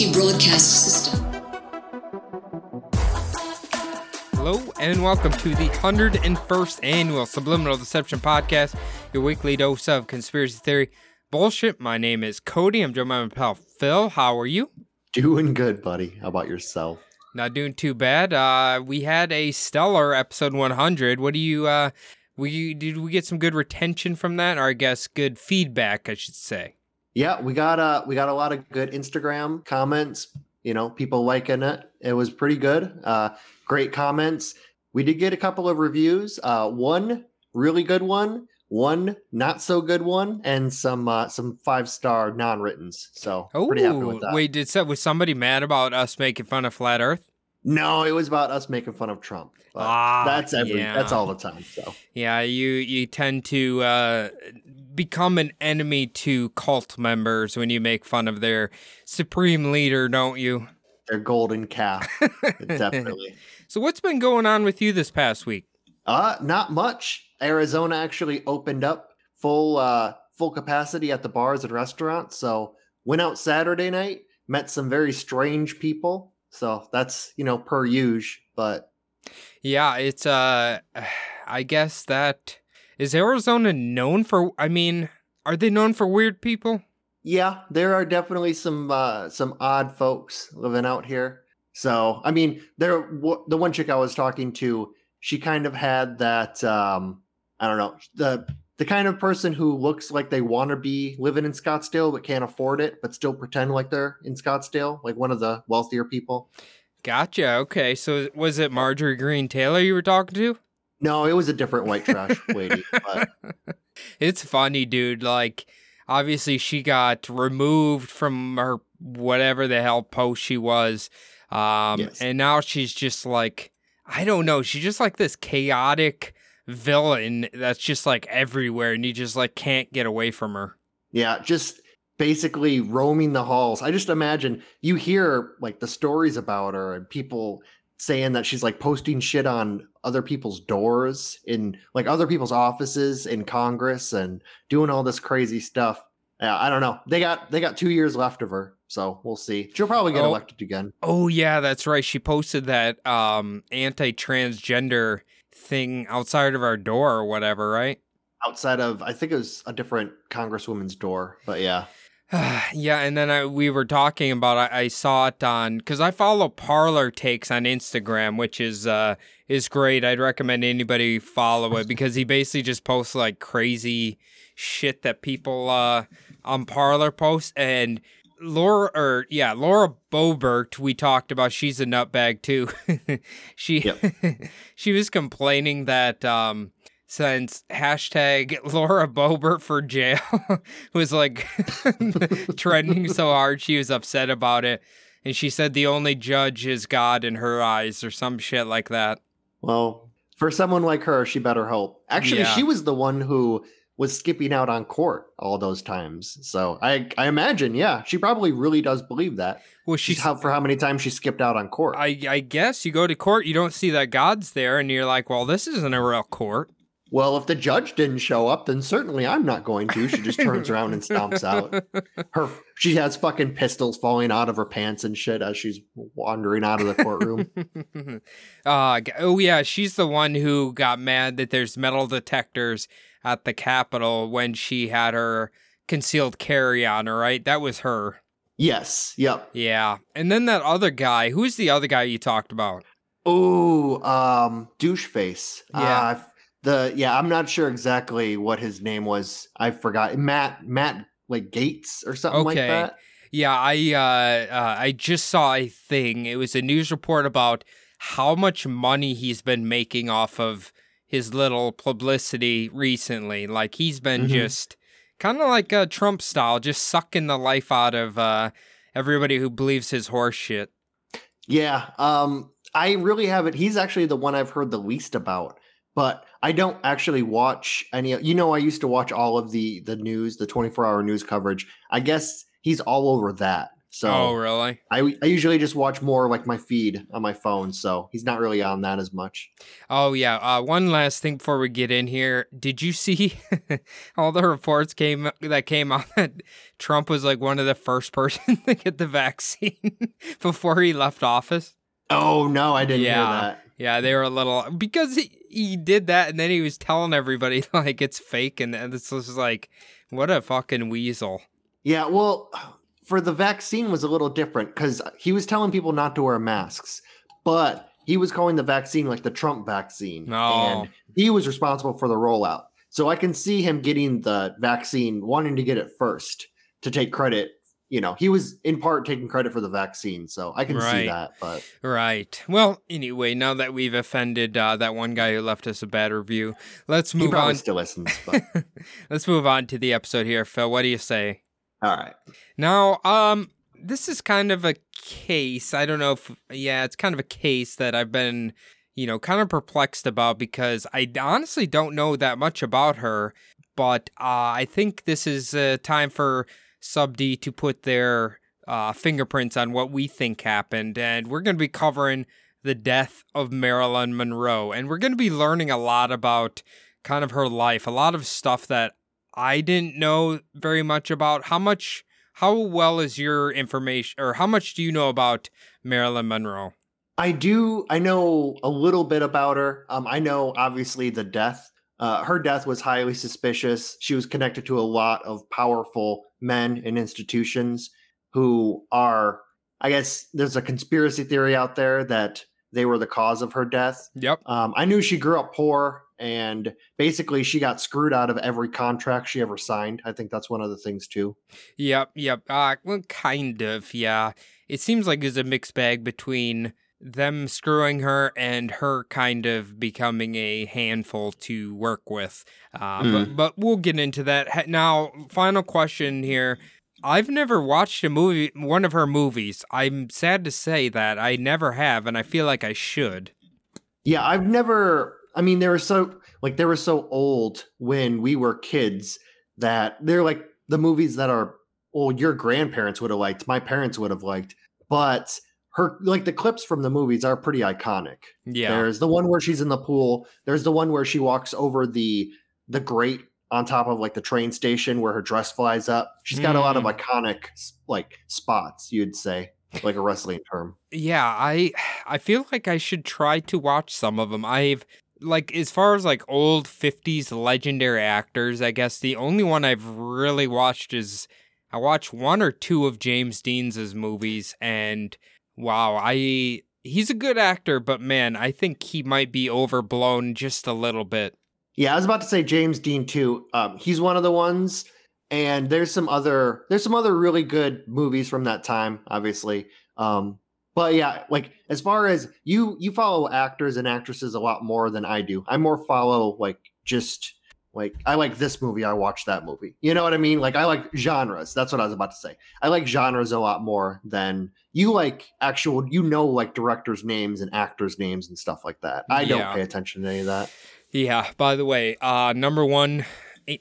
Emergency broadcast system. Hello and welcome to the 101st annual Subliminal Deception Podcast, your weekly dose of conspiracy theory bullshit. My name is Cody. I'm joined by my pal Phil. How are you? Doing good, buddy. How about yourself? Not doing too bad. Uh, we had a stellar episode 100. What do you? Uh, we did we get some good retention from that, or I guess good feedback, I should say. Yeah, we got uh we got a lot of good Instagram comments. You know, people liking it. It was pretty good. Uh, great comments. We did get a couple of reviews. Uh, one really good one, one not so good one, and some uh, some five star non writtens. So Oh, pretty happy with that. wait, did so, was somebody mad about us making fun of flat Earth? No, it was about us making fun of Trump. But Ah, that's every yeah. that's all the time. So Yeah, you you tend to uh, become an enemy to cult members when you make fun of their supreme leader, don't you? their golden calf, definitely. So what's been going on with you this past week? Uh, not much. Arizona actually opened up full uh full capacity at the bars and restaurants. So went out Saturday night, met some very strange people. So that's you know per usual, but Yeah, it's uh I guess that is Arizona known for I mean, are they known for weird people? yeah, there are definitely some uh some odd folks living out here. So I mean, there w- the one chick I was talking to, she kind of had that um I don't know the the kind of person who looks like they want to be living in Scottsdale but can't afford it, but still pretend like they're in Scottsdale, like one of the wealthier people. Gotcha. Okay. So was it Marjorie Greene Taylor you were talking to? No, it was a different white trash lady. But It's funny, dude. Like, obviously, she got removed from her whatever the hell post she was. Um, Yes. and now she's just like, I don't know. She's just like this chaotic villain that's just like everywhere, and you just like can't get away from her. yeah, just basically roaming the halls. I just imagine you hear like the stories about her and people saying that she's like posting shit on other people's doors in like other people's offices in Congress and doing all this crazy stuff. Yeah, I don't know. They got they got two years left of her, so we'll see. She'll probably get Oh. elected again. Oh yeah, that's right. She posted that um anti-transgender thing outside of our door or whatever, right? Outside of I think it was a different congresswoman's door, but yeah. yeah, and then I, we were talking about I, I saw it on because I follow Parler Takes on Instagram, which is uh is great. I'd recommend anybody follow it because he basically just posts like crazy shit that people uh on Parler post and Laura or yeah Laura Boebert we talked about she's a nutbag too. she she was complaining that um since hashtag Laura Boebert for jail was like trending so hard, she was upset about it. And she said the only judge is God in her eyes or some shit like that. Well, for someone like her, she better hope. Actually, Yeah. she was the one who was skipping out on court all those times. So I I imagine, yeah, she probably really does believe that. Well, She's how for how many times she skipped out on court. I, I guess you go to court, you don't see that God's there, and you're like, well, this isn't a real court. Well, if the judge didn't show up, then certainly I'm not going to. She just turns around and stomps out. Her she has fucking pistols falling out of her pants and shit as she's wandering out of the courtroom. uh, oh, yeah, she's the one who got mad that there's metal detectors at the Capitol when she had her concealed carry on her, right? That was her. yes. Yep. Yeah. And then that other guy, who's the other guy you talked about? Oh, um, douche face. Yeah. Uh, the yeah, I'm not sure exactly what his name was. I forgot. Matt Matt like Gaetz or something like Okay. that. Yeah, I uh, uh, I just saw a thing. It was a news report about how much money he's been making off of his little publicity recently. Like he's been Mhm. just kind of like uh, Trump style, just sucking the life out of uh, everybody who believes his horse shit. Yeah, um, I really haven't. He's actually the one I've heard the least about, but I don't actually watch any. You know, I used to watch all of the the news, the twenty four hour news coverage. I guess he's all over that. So, oh, really? I I usually just watch more like my feed on my phone, so he's not really on that as much. Oh yeah. Uh, one last thing before we get in here, did you see all the reports came that came out that Trump was like one of the first person to get the vaccine before he left office? Oh no, I didn't Yeah. hear that. Yeah, they were a little because he, he did that, and then he was telling everybody like it's fake, and, this was like, what a fucking weasel. Yeah, well, for the vaccine was a little different because he was telling people not to wear masks, but he was calling the vaccine like the Trump vaccine, Oh. and he was responsible for the rollout. So I can see him getting the vaccine, wanting to get it first to take credit. You know, he was in part taking credit for the vaccine, so I can Right. see that. But Right. Well, anyway, now that we've offended uh, that one guy who left us a bad review, let's he move probably on. still listens. But let's move on to the episode here, Phil. What do you say? all right, Now, um, this is kind of a case. I don't know if, yeah, it's kind of a case that I've been, you know, kind of perplexed about because I honestly don't know that much about her. But uh, I think this is uh, time for Sub D to put their uh, fingerprints on what we think happened. And we're going to be covering the death of Marilyn Monroe. And we're going to be learning a lot about kind of her life, a lot of stuff that I didn't know very much about. How much, how well is your information, or how much do you know about Marilyn Monroe? I do. I know a little bit about her. Um, I know obviously the death. Uh, her death was highly suspicious. She was connected to a lot of powerful men and institutions who are, I guess, there's a conspiracy theory out there that they were the cause of her death. Yep. Um, I knew she grew up poor and basically she got screwed out of every contract she ever signed. I think that's one of the things too. Yep. Yep. Uh, well, kind of. Yeah. It seems like it's a mixed bag between them screwing her and her kind of becoming a handful to work with. Uh, but, but we'll get into that. Now, final question here. I've never watched a movie, one of her movies. I'm sad to say that I never have, and I feel like I should. Yeah, I've never. I mean, they were so like they were so old when we were kids that they're like the movies that are well, your grandparents would have liked, my parents would have liked, but her like the clips from the movies are pretty iconic. Yeah. There's the one where she's in the pool. There's the one where she walks over the the grate on top of like the train station where her dress flies up. She's got a lot of Mm. iconic like spots, you'd say, like a wrestling term. Yeah, I I feel like I should try to watch some of them. I've like as far as like old 50s legendary actors, I guess the only one I've really watched is I watched one or two of James Dean's movies and wow, I he's a good actor, but man, I think he might be overblown just a little bit. Yeah, I was about to say James Dean too. Um, he's one of the ones, and there's some other there's some other really good movies from that time, obviously. Um, but yeah, like as far as you you follow actors and actresses a lot more than I do. I more follow like just like I like this movie, I watch that movie. You know what I mean? Like I like genres. That's what I was about to say. I like genres a lot more than you like actual you know like directors' names and actors' names and stuff like that. I Yeah. don't pay attention to any of that. Yeah, by the way, uh number 1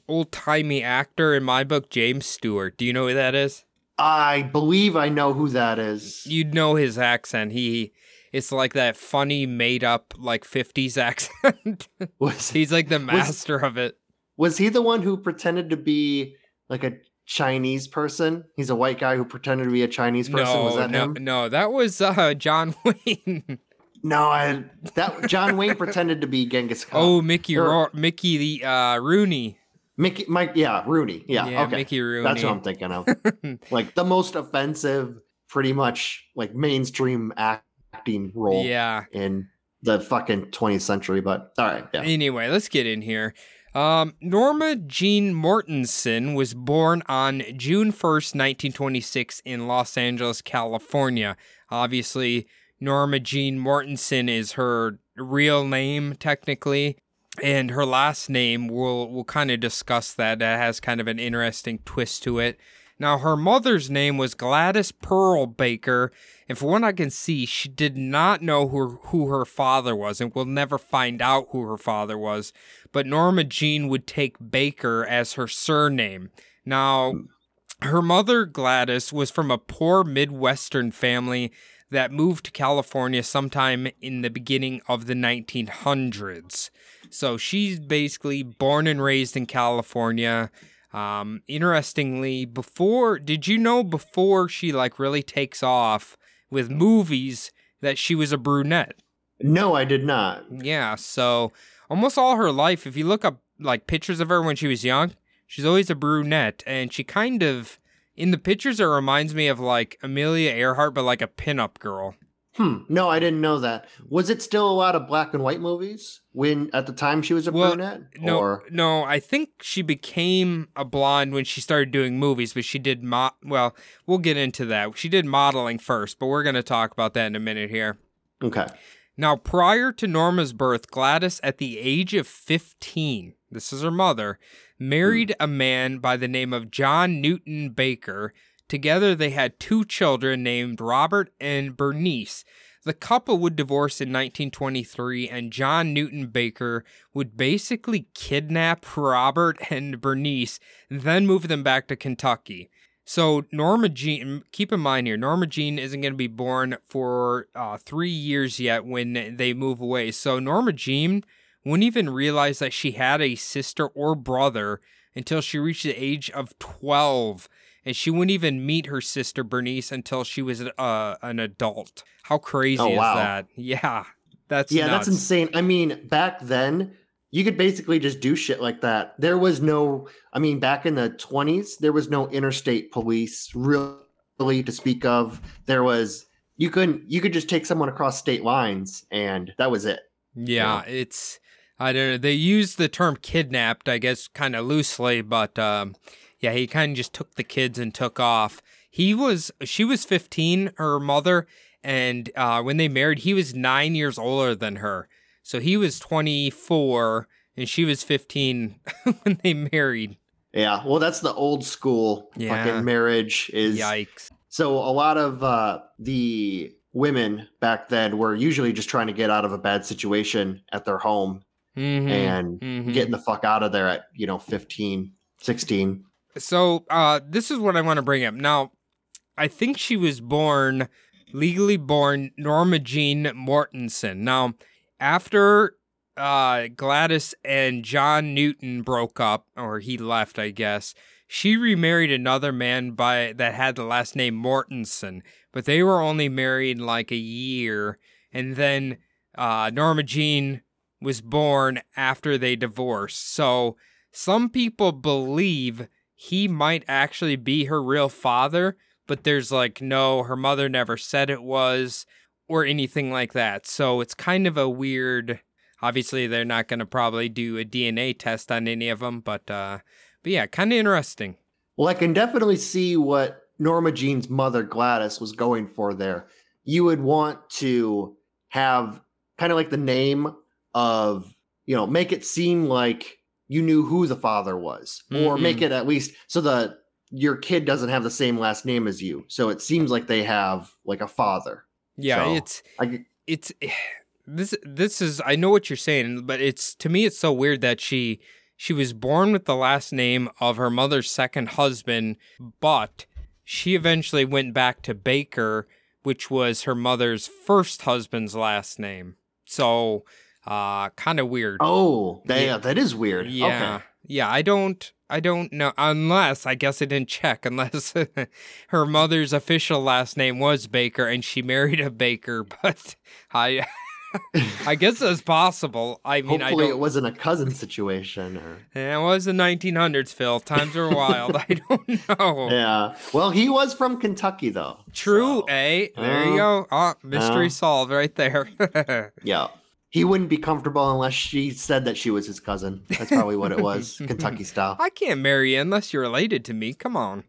old-timey actor in my book James Stewart. Do you know who that is? I believe I know who that is. you'd know his accent. He it's like that funny made up like 50s accent. Was He's like the master of it. Was he the one who pretended to be like a Chinese person? He's a white guy who pretended to be a Chinese person. No, was that no, him? no, that was uh John Wayne. No, I that John Wayne pretended to be Genghis Khan. oh, Mickey Or- Ro- Mickey the uh Rooney. Mickey, Mike, yeah, Rooney, yeah, Yeah, okay, Mickey Rooney. that's what I'm thinking of. like the most offensive, pretty much like mainstream acting role Yeah. in the fucking 20th century. But all right, yeah. Anyway, let's get in here. Um, Norma Jean Mortensen was born on June 1st, 1926, in Los Angeles, California. Obviously, Norma Jean Mortensen is her real name, technically. and her last name we'll we'll kind of discuss that. That has kind of an interesting twist to it. Now, her mother's name was Gladys Pearl Baker, and from what I can see, she did not know who, who her father was, and we'll never find out who her father was. But Norma Jean would take Baker as her surname. Now, hmm. her mother, Gladys, was from a poor Midwestern family that moved to California sometime in the beginning of the 1900s. So she's basically born and raised in California. Um, interestingly, before, did you know before she like really takes off with movies that she was a brunette? No, I did not. Yeah, so almost all her life, if you look up like pictures of her when she was young, she's always a brunette, and she kind of in the pictures it reminds me of like Amelia Earhart, but like a pinup girl. Hmm. No, I didn't know that. Was it still a lot of black and white movies when at the time she was a Well, brunette? No, Or no, I think she became a blonde when she started doing movies, but she did mo- well, we'll get into that. She did modeling first, but we're going to talk about that in a minute here. okay. Now, prior to Norma's birth, Gladys, at the age of 15, this is her mother, married a man by the name of John Newton Baker. Together, they had two children named Robert and Bernice. The couple would divorce in 1923, and John Newton Baker would basically kidnap Robert and Bernice, then move them back to Kentucky. So Norma Jean, keep in mind here, Norma Jean isn't going to be born for uh, three years yet when they move away. So Norma Jean wouldn't even realize that she had a sister or brother until she reached the age of 12. And she wouldn't even meet her sister Bernice until she was uh, an adult. How crazy Oh, is that? Yeah, that's yeah, nuts. that's insane. I mean, back then, you could basically just do shit like that. There was no, I mean, back in the 20s, there was no interstate police really to speak of. There was, you couldn't, you could just take someone across state lines and that was it. Yeah, it's I don't know. They use the term kidnapped, I guess, kind of loosely, but um, yeah, he kind of just took the kids and took off. He was she was 15, her mother, and uh, when they married, he was nine years older than her. So he was 24 and she was 15 when they married. Yeah. Well, that's the old school Yeah. fucking marriage is. Yikes. So a lot of uh, the women back then were usually just trying to get out of a bad situation at their home Mhm, and mhm. getting the fuck out of there at, you know, 15, 16. So, uh, this is what I want to bring up. Now, I think she was born, legally born, Norma Jean Mortensen. Now, after uh, Gladys and John Newton broke up, or he left, I guess, she remarried another man by that had the last name Mortensen, but they were only married like a year, and then uh, Norma Jean was born after they divorced. So some people believe he might actually be her real father, but there's like no, her mother never said it was or anything like that. So it's kind of a weird. Obviously, they're not going to probably do a DNA test on any of them, but uh, but yeah, kind of interesting. Well, I can definitely see what Norma Jean's mother, Gladys, was going for there. You would want to have kind of like the name of, you know, make it seem like you knew who the father was, or Mhm. make it at least so that your kid doesn't have the same last name as you. So it seems like they have like a father. Yeah, So, it's I, it's this this is I know what you're saying, but it's to me it's so weird that she she was born with the last name of her mother's second husband, but she eventually went back to Baker, which was her mother's first husband's last name. So, uh kind of weird. oh, that, Yeah. that is weird. Yeah. Okay. Yeah, I don't I don't know unless I guess I didn't check unless her mother's official last name was Baker and she married a baker, but I I guess that's possible. I mean, Hopefully, I it wasn't a cousin situation. Or it was the 1900s, Phil. Times were wild. I don't know. yeah. Well, he was from Kentucky, though. True, so- eh? There Uh, you go. Oh, mystery uh. solved right there. Yeah. He wouldn't be comfortable unless she said that she was his cousin. That's probably what it was, Kentucky style. I can't marry you unless you're related to me. Come on.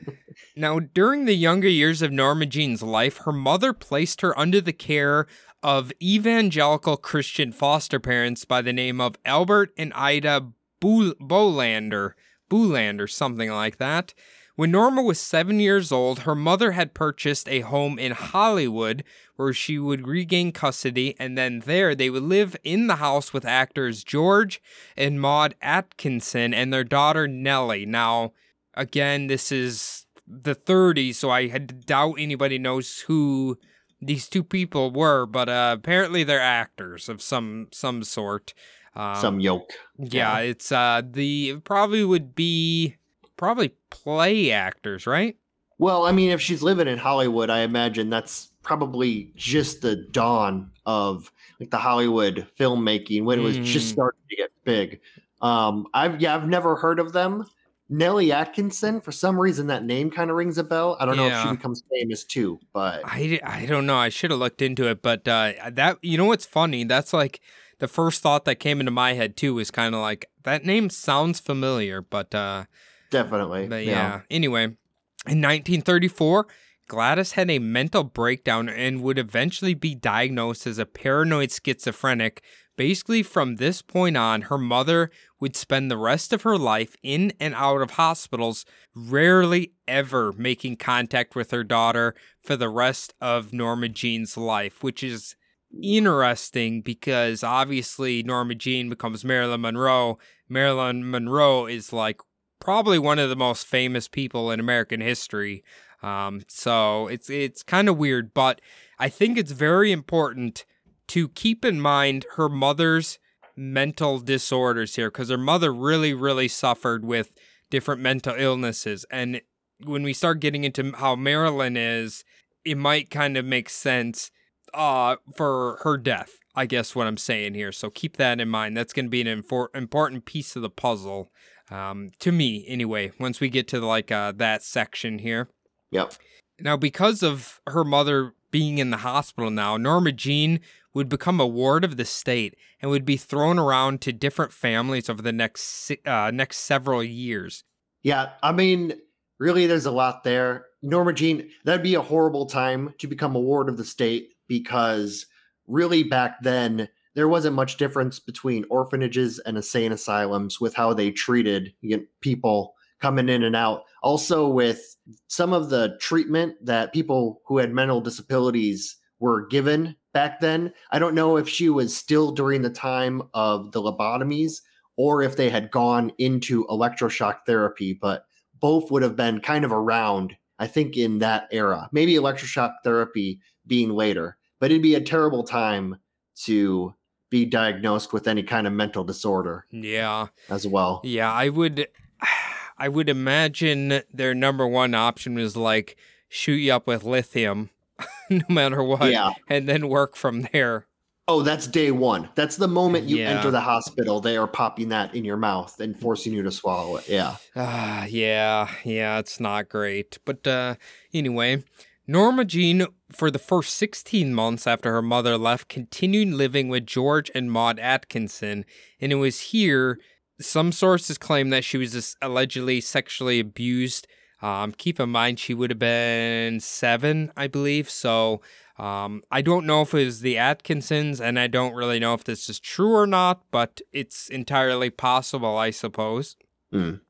now, during the younger years of Norma Jean's life, her mother placed her under the care of evangelical Christian foster parents by the name of Albert and Ida Bo- Bolander, Boolander, something like that. When Norma was seven years old, her mother had purchased a home in Hollywood where she would regain custody, and then there they would live in the house with actors George and Maud Atkinson and their daughter Nellie. Now, again, this is the 30s, so I doubt anybody knows who these two people were, but uh, apparently they're actors of some some sort. Um, some yoke. Yeah, yeah, it's uh the it probably would be probably play actors, right? Well, I mean, if she's living in Hollywood, I imagine that's probably just the dawn of like the Hollywood filmmaking when it was mm. just starting to get big. Um, I've yeah, I've never heard of them. Nellie Atkinson, for some reason, that name kind of rings a bell. I don't yeah. know if she becomes famous too, but I, I don't know. I should have looked into it, but uh, that you know what's funny? That's like the first thought that came into my head too was kind of like that name sounds familiar, but uh, definitely. But yeah. yeah. Anyway, in 1934, Gladys had a mental breakdown and would eventually be diagnosed as a paranoid schizophrenic. Basically, from this point on, her mother would spend the rest of her life in and out of hospitals, rarely ever making contact with her daughter for the rest of Norma Jean's life, which is interesting because obviously Norma Jean becomes Marilyn Monroe. Marilyn Monroe is like probably one of the most famous people in American history. Um, so it's it's kind of weird, but I think it's very important to keep in mind her mother's mental disorders here because her mother really really suffered with different mental illnesses and when we start getting into how Marilyn is, it might kind of make sense uh, for her death. I guess what I'm saying here. So keep that in mind. That's going to be an infor- important piece of the puzzle um, to me, anyway. Once we get to like uh, that section here. Yep. Now, because of her mother being in the hospital now, Norma Jean would become a ward of the state and would be thrown around to different families over the next uh, next several years. Yeah, I mean, really, there's a lot there. Norma Jean, that'd be a horrible time to become a ward of the state because really back then there wasn't much difference between orphanages and insane asylums with how they treated you know, people coming in and out. Also, with some of the treatment that people who had mental disabilities were given back then. I don't know if she was still during the time of the lobotomies or if they had gone into electroshock therapy, but both would have been kind of around, I think, in that era. Maybe electroshock therapy being later, but it'd be a terrible time to be diagnosed with any kind of mental disorder. Yeah. As well. Yeah, I would I would imagine their number one option was like shoot you up with lithium no matter what. Yeah. And then work from there. Oh, that's day one. That's the moment you yeah. enter the hospital. They are popping that in your mouth and forcing you to swallow it. Yeah. Ah, uh, yeah, yeah. It's not great, but uh, anyway, Norma Jean, for the first 16 months after her mother left, continued living with George and Maud Atkinson, and it was here some sources claim that she was allegedly sexually abused. Um, keep in mind, she would have been seven, I believe. So um, I don't know if it was the Atkinsons, and I don't really know if this is true or not, but it's entirely possible, I suppose. Mm.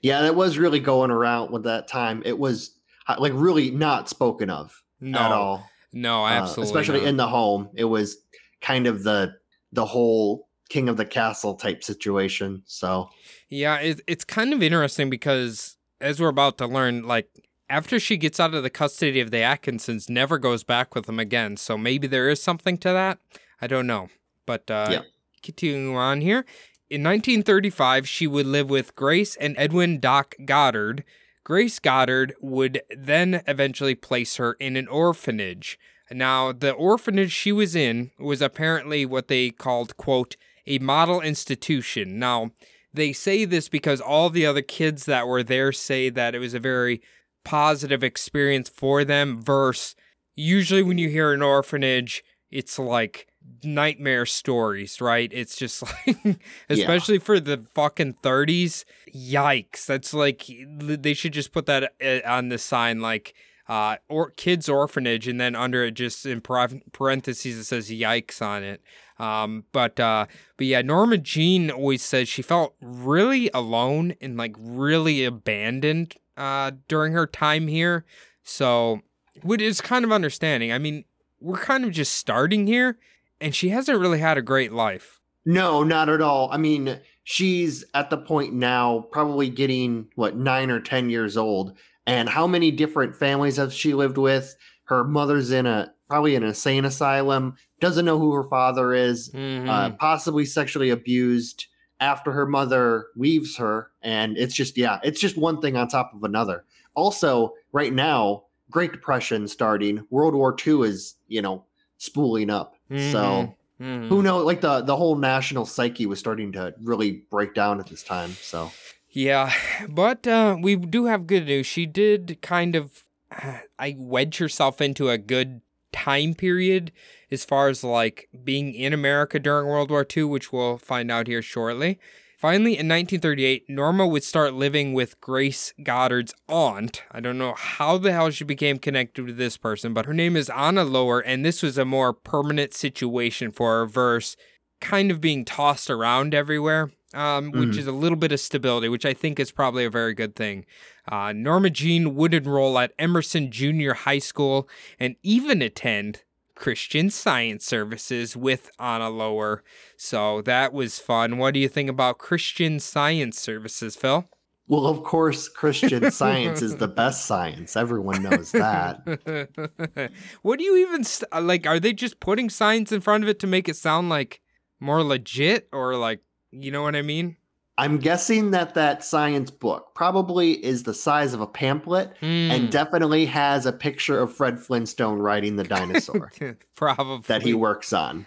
Yeah, that was really going around with that time. It was like really not spoken of no, at all. No, absolutely. Uh, especially not. in the home, it was kind of the the whole king of the castle type situation. So yeah, it, it's kind of interesting because as we're about to learn, like after she gets out of the custody of the Atkinsons, never goes back with them again. So maybe there is something to that. I don't know. But uh, yeah. continuing on here. In 1935, she would live with Grace and Edwin Doc Goddard. Grace Goddard would then eventually place her in an orphanage. Now, the orphanage she was in was apparently what they called, quote, a model institution. Now, they say this because all the other kids that were there say that it was a very positive experience for them versus usually when you hear an orphanage it's like nightmare stories, right? It's just like, especially for the fucking 30s. Yikes. That's like, they should just put that uh, on the sign, like, uh, or kids orphanage, and then under it, just in parentheses, it says yikes on it. Um, but uh, but yeah, Norma Jean always says she felt really alone and like really abandoned uh, during her time here. So, which is kind of understanding. I mean, we're kind of just starting here, and she hasn't really had a great life. No, not at all. I mean, she's at the point now, probably getting what nine or ten years old. And how many different families has she lived with? Her mother's in a probably an insane asylum. Doesn't know who her father is. Mm-hmm. Uh, possibly sexually abused after her mother leaves her. And it's just yeah, it's just one thing on top of another. Also, right now, Great Depression starting. World War II is you know spooling up. Mm-hmm. So Mhm. who knows? Like the the whole national psyche was starting to really break down at this time. So Yeah, but uh, we do have good news. She did kind of, I wedge herself into a good time period as far as like being in America during World War II, which we'll find out here shortly. Finally, in 1938, Norma would start living with Grace Goddard's aunt. I don't know how the hell she became connected to this person, but her name is Anna Lower, and this was a more permanent situation for her verse kind of being tossed around everywhere, um, which Mhm. is a little bit of stability, which I think is probably a very good thing. Uh, Norma Jean would enroll at Emerson Junior High School and even attend Christian Science Services with Anna Lower. So that was fun. What do you think about Christian Science Services, Phil? well, of course, Christian Science is the best science. Everyone knows that. what do you even st- uh, like? Are they just putting science in front of it to make it sound like more legit, or like you know what I mean? I'm guessing that that science book probably is the size of a pamphlet Hmm. and definitely has a picture of Fred Flintstone riding the dinosaur probably that he works on.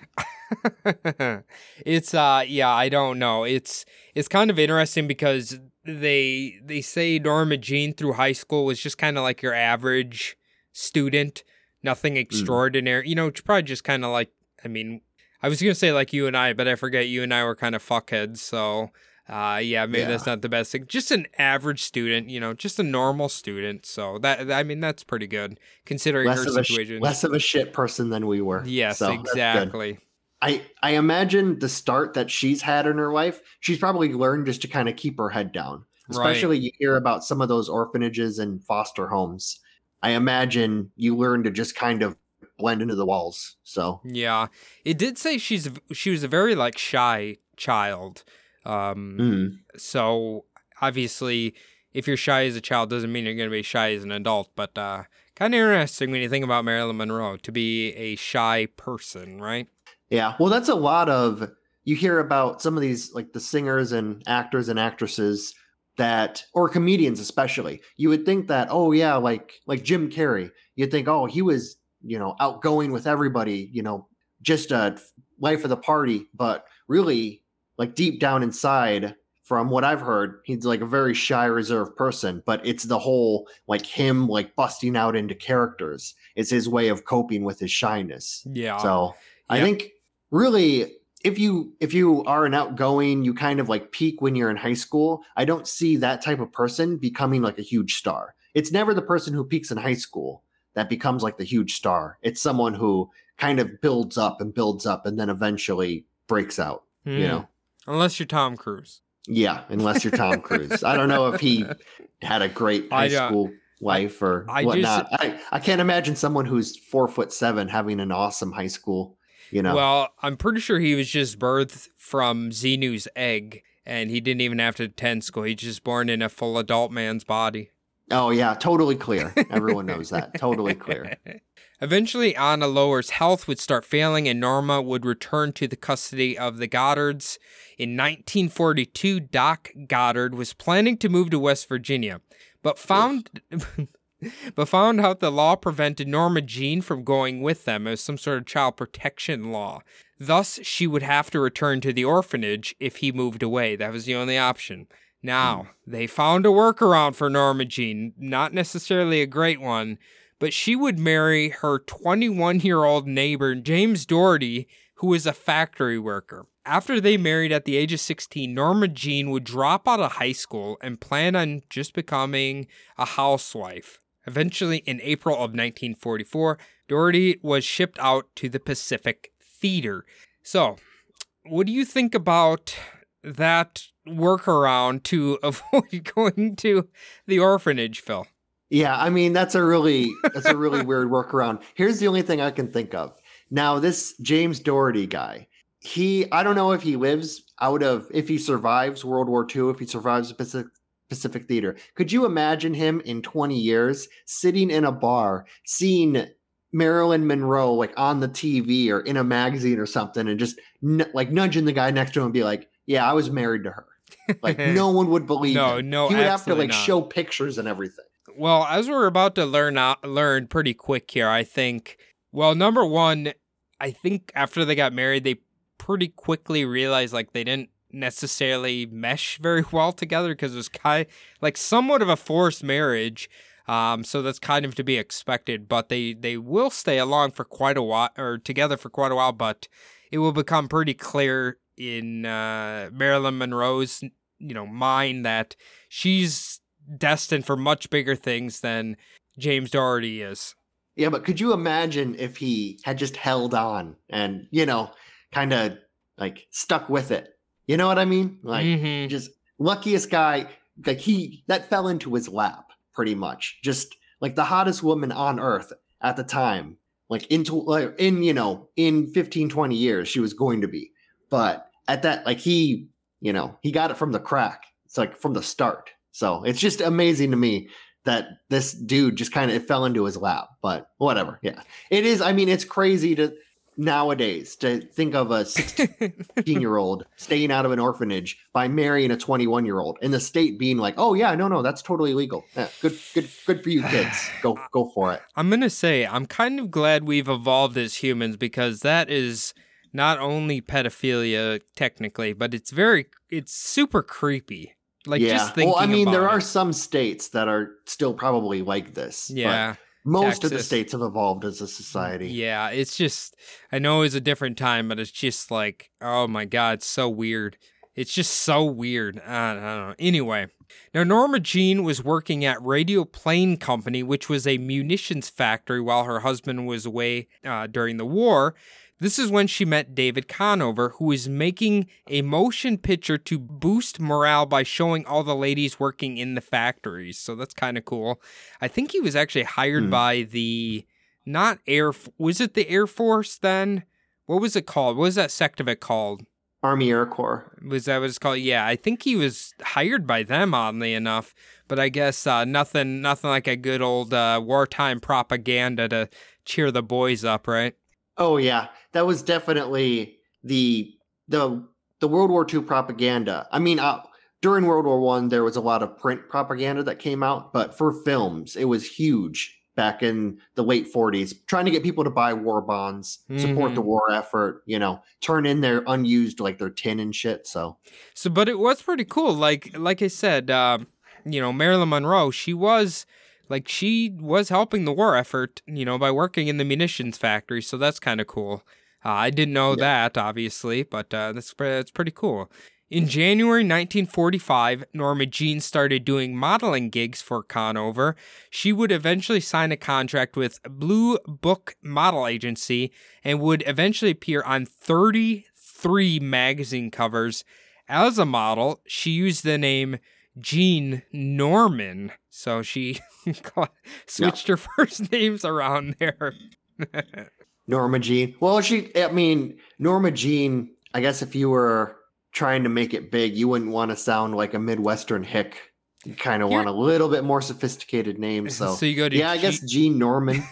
it's uh yeah, I don't know. It's it's kind of interesting because they they say Norma Jean through high school was just kind of like your average student, nothing extraordinary. You know, it's probably just kind of like I mean, I was gonna say like you and I, but I forget you and I were kind of fuckheads. So uh yeah, maybe that's not the best thing. Just an average student, you know, just a normal student. So that I mean that's pretty good considering Less her a sh- situation. less of a shit person than we were. yes, So exactly. I I imagine the start that she's had in her life, she's probably learned just to kind of keep her head down. Right. Especially you hear about some of those orphanages and foster homes. I imagine you learn to just kind of blend into the walls. So Yeah, it did say she's she was a very like shy child. Um, mm, so obviously, if you're shy as a child, doesn't mean you're going to be shy as an adult. But uh, kind of interesting when you think about Marilyn Monroe to be a shy person, right? yeah. Well, that's a lot of you hear about some of these like the singers and actors and actresses that or comedians especially. You would think that oh yeah, like like Jim Carrey, you'd think oh he was you know outgoing with everybody, you know, just a life of the party, but really like deep down inside from what I've heard, he's like a very shy, reserved person, but it's the whole like him like busting out into characters. It's his way of coping with his shyness. Yeah. So I think really if you if you are an outgoing, you kind of like peak when you're in high school. I don't see that type of person becoming like a huge star. It's never the person who peaks in high school that becomes like the huge star. It's someone who kind of builds up and builds up and then eventually breaks out. You Hmm. know. Unless you're Tom Cruise. Yeah, unless you're Tom Cruise. I don't know if he had a great high don't- school life or I just- whatnot. I, I can't imagine someone who's four foot seven having an awesome high school. You know, Well, I'm pretty sure he was just birthed from Xenu's egg, and he didn't even have to attend school. He's just born in a full adult man's body. Oh yeah, totally clear. Everyone knows that. Totally clear. Eventually, Anna Lower's health would start failing, and Norma would return to the custody of the Goddards. In 1942, Doc Goddard was planning to move to West Virginia, but found. But found out the law prevented Norma Jean from going with them as some sort of child protection law. Thus, she would have to return to the orphanage if he moved away. That was the only option. Now, hmm. they found a workaround for Norma Jean, not necessarily a great one, but she would marry her 21 year old neighbor, James Dougherty, who was a factory worker. After they married at the age of 16, Norma Jean would drop out of high school and plan on just becoming a housewife. Eventually, in April of 1944, Dougherty was shipped out to the Pacific Theater. So, what do you think about that workaround to avoid going to the orphanage, Phil? Yeah, I mean that's a really that's a really weird workaround. Here's the only thing I can think of. Now, this James Dougherty guy, he I don't know if he lives out of if he survives World War II, if he survives the Pacific Pacific Theater. Could you imagine him in 20 years sitting in a bar, seeing Marilyn Monroe like on the TV or in a magazine or something, and just n- like nudging the guy next to him and be like, "Yeah, I was married to her." Like no one would believe. No, him. no, He would have to like not. show pictures and everything. Well, as we're about to learn out, learn pretty quick here, I think. Well, number one, I think after they got married, they pretty quickly realized like they didn't necessarily mesh very well together because it was kind like somewhat of a forced marriage. Um, so that's kind of to be expected. But they they will stay along for quite a while or together for quite a while. But it will become pretty clear in uh, Marilyn Monroe's you know mind that she's destined for much bigger things than James Dougherty is. Yeah, but could you imagine if he had just held on and you know, kind of like stuck with it? You know what I mean? Like Mhm. just luckiest guy. Like he that fell into his lap pretty much. Just like the hottest woman on earth at the time. Like into like in you know in 15 20 years she was going to be. But at that like he you know he got it from the crack. It's like from the start. So it's just amazing to me that this dude just kind of it fell into his lap. But whatever. Yeah, it is. I mean, it's crazy to nowadays to think of a 16 year old staying out of an orphanage by marrying a 21 year old and the state being like oh yeah no no that's totally legal yeah, good good good for you kids go go for it I'm gonna say I'm kind of glad we've evolved as humans because that is not only pedophilia technically, but it's very it's super creepy. Like yeah just thinking. well i mean there about are some states that are still probably like this but Yeah. most of the states have evolved as a society Yeah, it's just I know it's a different time, but it's just like, oh my god, it's so weird. It's just so weird. I, I don't know. Anyway, now Norma Jean was working at Radioplane Company, which was a munitions factory while her husband was away uh, during the war. This is when she met David Conover, who is making a motion picture to boost morale by showing all the ladies working in the factories. So that's kind of cool. I think he was actually hired Hmm. by the not air was it the air force then? What was it called? What was that sect of it called? Army air corps. Was that what it's called? Yeah i think he was hired by them oddly enough. But i guess uh, nothing nothing like a good old uh, wartime propaganda to cheer the boys up right Oh yeah, that was definitely the the the World War II propaganda. I mean, uh, during World War One, there was a lot of print propaganda that came out, but for films, it was huge back in the late 40s, trying to get people to buy war bonds, support the Mhm. war effort. You know, turn in their unused like their tin and shit. So So, but it was pretty cool. Like, like I said, um, you know, Marilyn Monroe, she was like she was helping the war effort, you know, by working in the munitions factory. So that's kind of cool. Uh, I didn't know Yeah. that, obviously, but uh, that's that's pretty cool. In January 1945, Norma Jean started doing modeling gigs for Conover. She would eventually sign a contract with Blue Book Model Agency and would eventually appear on 33 magazine covers. As a model, she used the name Jean Norman, so she switched her first names around there. Norma Jean. Well, she. I mean, Norma Jean. I guess if you were trying to make it big, you wouldn't want to sound like a Midwestern hick. You kind of want a little bit more sophisticated name. So, So you go to yeah, I guess Jean- Norman.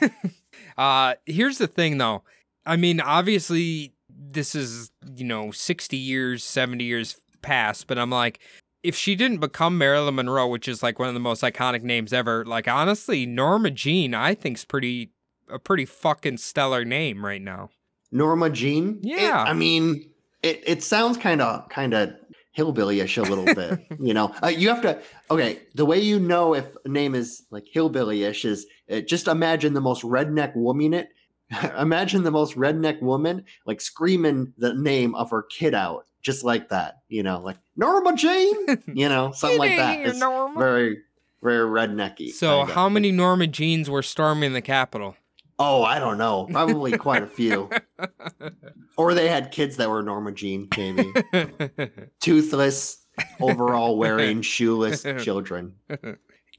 Uh, here's the thing, though. I mean, obviously, this is you know sixty years, seventy years past, but I'm like, if she didn't become Marilyn Monroe, which is like one of the most iconic names ever, like honestly, Norma Jean, I think's pretty a pretty fucking stellar name right now. Norma Jean. It- Yeah. I mean, it it sounds kind of kind of hillbillyish a little bit. you know, uh, you have to. Okay, the way you know if a name is like hillbillyish is uh, just imagine the most redneck woman it imagine the most redneck woman like screaming the name of her kid out just like that. You know, like Norma Jean. You know, something like that. It's Norma. very very rednecky. So, kinda. how many Norma Jeans were storming the Capitol? Oh, I don't know. Probably quite a few. Or they had kids that were Norma Jean, maybe. Toothless, overall wearing, shoeless children.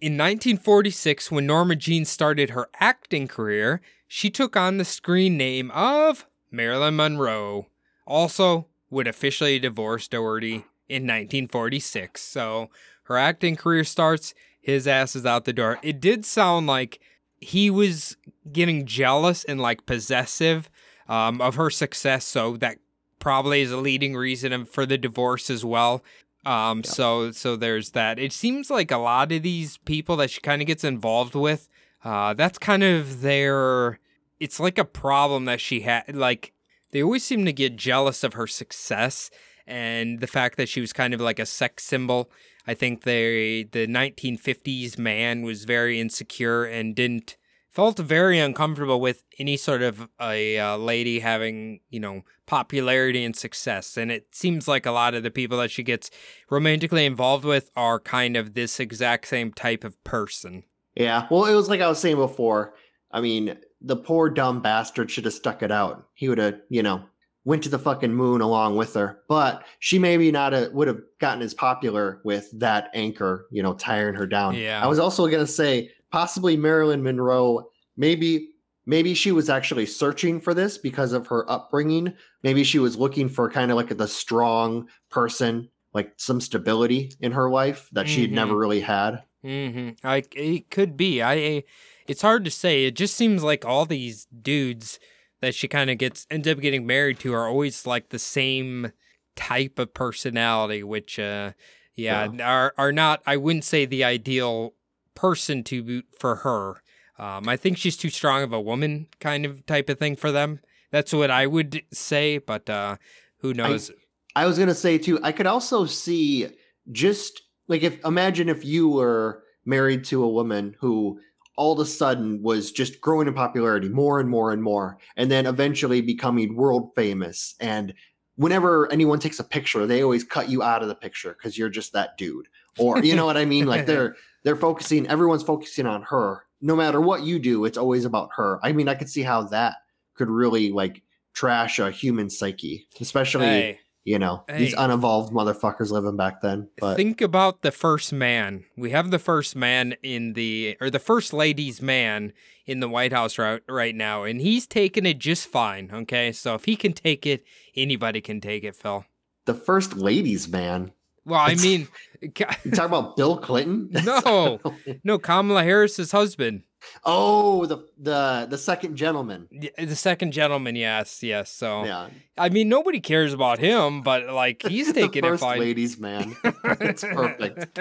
In 1946, when Norma Jean started her acting career, she took on the screen name of Marilyn Monroe. Also, would officially divorce Dougherty in 1946. So her acting career starts, his ass is out the door. It did sound like he was getting jealous and like possessive um, of her success. So that probably is a leading reason for the divorce as well. Um, so so there's that. It seems like a lot of these people that she kind of gets involved with, uh, that's kind of their. It's like a problem that she had. Like they always seem to get jealous of her success and the fact that she was kind of like a sex symbol. I think they the 1950s man was very insecure and didn't felt very uncomfortable with any sort of a uh, lady having you know popularity and success and it seems like a lot of the people that she gets romantically involved with are kind of this exact same type of person Yeah. Well, it was like I was saying before. I mean, the poor dumb bastard should have stuck it out. He would have, you know, went to the fucking moon along with her. But she maybe not a, would have gotten as popular with that anchor, you know, tiring her down. Yeah. I was also gonna say possibly Marilyn Monroe. Maybe maybe she was actually searching for this because of her upbringing. Maybe she was looking for kind of like the strong person, like some stability in her life that she'd Mhm. never really had. Mm-hmm. I it could be. I it's hard to say. It just seems like all these dudes that she kind of gets ends up getting married to are always like the same type of personality, which uh yeah, are are not I wouldn't say the ideal person to for her. Um I think she's too strong of a woman kind of type of thing for them. That's what I would say, but uh who knows? I was gonna say too. I could also see just like if imagine if you were married to a woman who all of a sudden was just growing in popularity more and more and more, and then eventually becoming world famous. And whenever anyone takes a picture, they always cut you out of the picture because you're just that dude. Or you know what I mean? Like they're they're focusing. Everyone's focusing on her. No matter what you do, it's always about her. I mean, I could see how that could really like trash a human psyche, especially Hey. You know these Hey. unevolved motherfuckers living back then but Think about the first man. We have the first man in the, or the first lady's man in the White House right, right now, and he's taking it just fine. Okay, so if he can take it, anybody can take it, Phil. the first lady's man Well, I mean, you talk about bill clinton no, no, Kamala Harris's husband, oh the the the second gentleman the second gentleman. Yes, yes. So yeah I mean, nobody cares about him, but like he's taking it first fine. ladies man it's perfect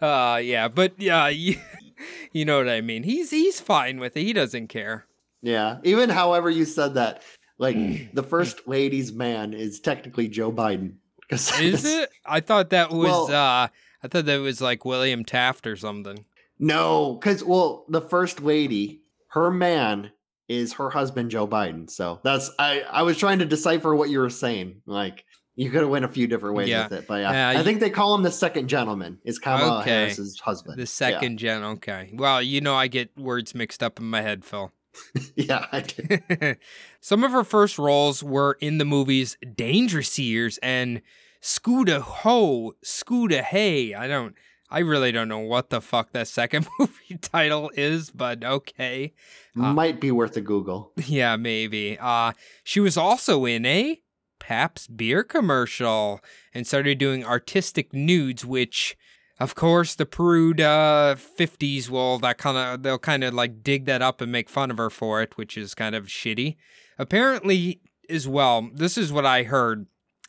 uh, yeah, but yeah, you, you know what I mean. He's he's fine with it. He doesn't care. yeah even however you said that like the first ladies man is technically joe biden 'Cause Is it? I thought that was Well- uh I thought that was like William Taft or something. no because well the first lady her man is her husband joe biden so that's i i was trying to decipher what you were saying like you could have went a few different ways Yeah. with it but yeah, Yeah, i think they call him the second gentleman is kamala Okay. harris's husband The second gen, okay. Well, you know I get words mixed up in my head, Phil. yeah, i do Some of her first roles were in the movies Dangerous Years and Scudda Ho, Scudda Hey. I don't I really don't know what the fuck that second movie title is, but okay. Uh, might be worth a google Yeah, maybe. Uh she was also in a Pabst beer commercial and started doing artistic nudes, which of course the prude uh 50s will that kind of they'll kind of like dig that up and make fun of her for it, which is kind of shitty. Apparently as well, this is what I heard.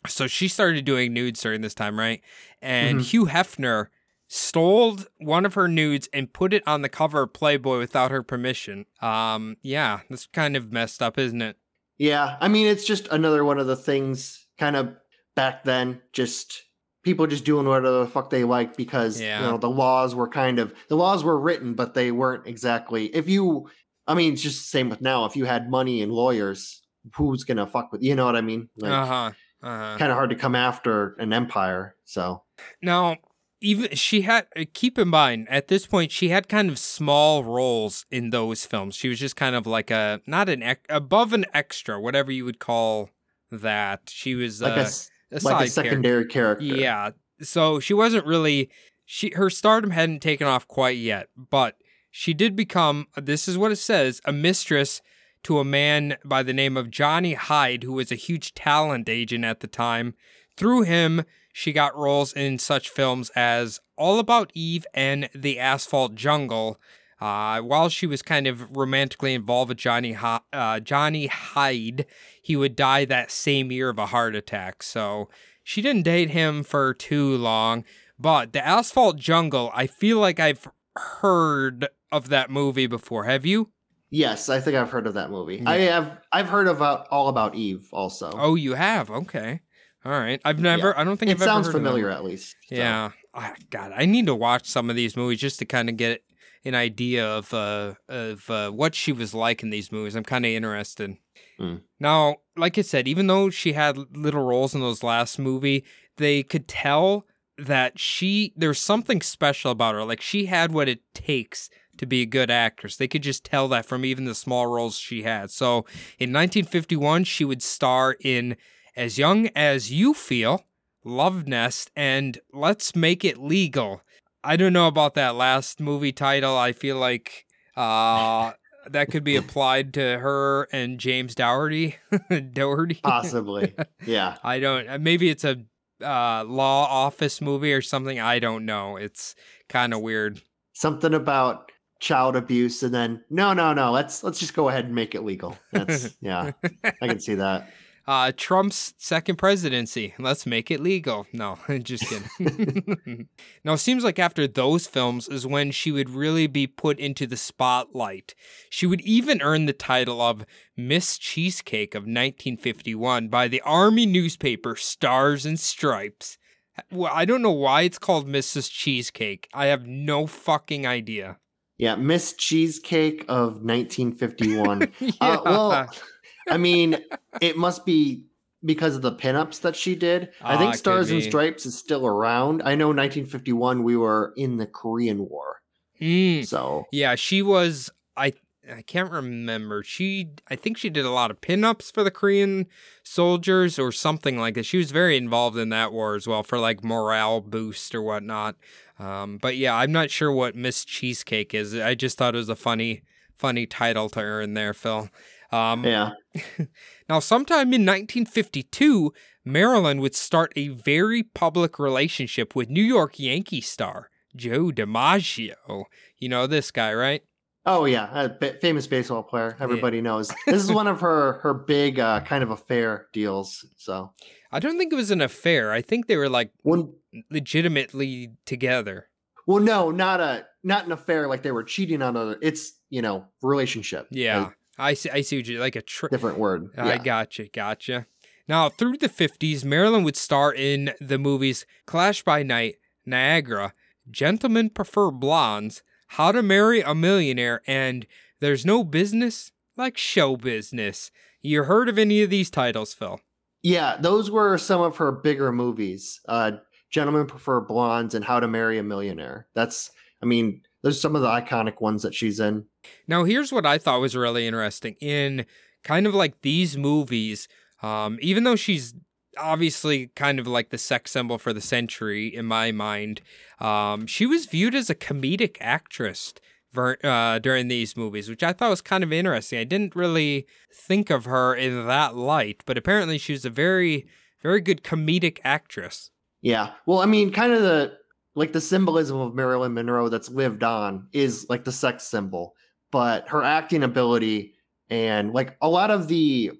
So she started doing nudes during this time, right? And Mhm. Hugh Hefner stole one of her nudes and put it on the cover of Playboy without her permission. Um, yeah, that's kind of messed up, isn't it? yeah i mean it's just another one of the things kind of back then just people just doing whatever the fuck they like because Yeah. you know the laws were kind of the laws were written but they weren't exactly if you I mean, it's just the same with now. If you had money and lawyers, who's gonna fuck with? You know what I mean? Like, Uh huh. Uh huh. kind of hard to come after an empire. So Now, even she had uh, keep in mind at this point she had kind of small roles in those films. She was just kind of like a not an above an extra, whatever you would call that. She was like uh, a, a like a character. secondary character. Yeah. So she wasn't really she her stardom hadn't taken off quite yet, but she did become this is what it says, a mistress to a man by the name of Johnny Hyde who was a huge talent agent at the time. Through him, she got roles in such films as All About Eve and The Asphalt Jungle. Uh, while she was kind of romantically involved with Johnny uh, Johnny Hyde, he would die that same year of a heart attack. So she didn't date him for too long. But The Asphalt Jungle, I feel like I've heard of that movie before. Have you? Yes, I think I've heard of that movie. Yeah. I have. I've heard about all about Eve also. Oh, you have. Okay. All right. I've never. I don't think it I've ever sounds familiar at least. so. Yeah. Ah, God, I need to watch some of these movies just to kind of get an idea of uh, of uh, what she was like in these movies. I'm kind of interested. Hmm. Now, like I said, even though she had little roles in those last movie, they could tell that she there's something special about her. Like she had what it takes to be a good actress. They could just tell that from even the small roles she had. So, in 1951, she would star in As Young as You Feel, Love Nest, and Let's Make It Legal. I don't know about that last movie title. I feel like uh, that could be applied to her and James Dougherty. Dougherty. Possibly. yeah. I don't. uh, Maybe it's a uh, law office movie or something. I don't know. It's kind of weird. Something about child abuse, and then no, no, no. Let's let's just go ahead and make it legal. That's yeah. I can see that. Uh, Trump's second presidency. Let's make it legal. No, just kidding. now, it seems like after those films is when she would really be put into the spotlight. She would even earn the title of Miss Cheesecake of 1951 by the Army newspaper Stars and Stripes. Well, I don't know why it's called Mrs. Cheesecake. I have no fucking idea. Yeah, Miss Cheesecake of 1951. yeah. Uh, well, I mean, it must be because of the pinups that she did. I Ah, think Stars and. Stripes is still around. I know 1951 we were in the Korean War. Mm. So, Yeah, she was. I I can't remember. She I think she did a lot of pinups for the Korean soldiers or something like that. She was very involved in that war as well for like morale boost or whatnot. Um, but yeah, I'm not sure what Miss Cheesecake is. I just thought it was a funny funny title to earn there, Phil. Um, yeah. now, sometime in 1952, Marilyn would start a very public relationship with New York Yankee star Joe DiMaggio. You know this guy, right? Oh yeah, a famous baseball player. Everybody knows. This is one of her her big uh, kind of affair deals. So, I don't think it was an affair. I think they were like one legitimately together. well, no, not a not an affair like they were cheating on other. It's you know relationship. Yeah, Like, I see. I see what you like a tri- different word. I Yeah. gotcha, gotcha. Now, through the 50s, Marilyn would star in the movies Clash by Night, Niagara, Gentlemen Prefer Blondes, How to Marry a Millionaire, and There's No Business Like Show Business. You heard of any of these titles, Phil? Yeah, those were some of her bigger movies. Uh, Gentlemen Prefer Blondes and How to Marry a Millionaire. That's, I mean, those are some of the iconic ones that she's in. Now, here's what I thought was really interesting. In kind of like these movies, um, even though she's obviously kind of like the sex symbol for the century in my mind, um, she was viewed as a comedic actress uh, during these movies, which I thought was kind of interesting. I didn't really think of her in that light, but apparently she was a very, very good comedic actress. Yeah. Well, I mean, kind of the like the symbolism of Marilyn Monroe that's lived on is like the sex symbol, but her acting ability and like a lot of the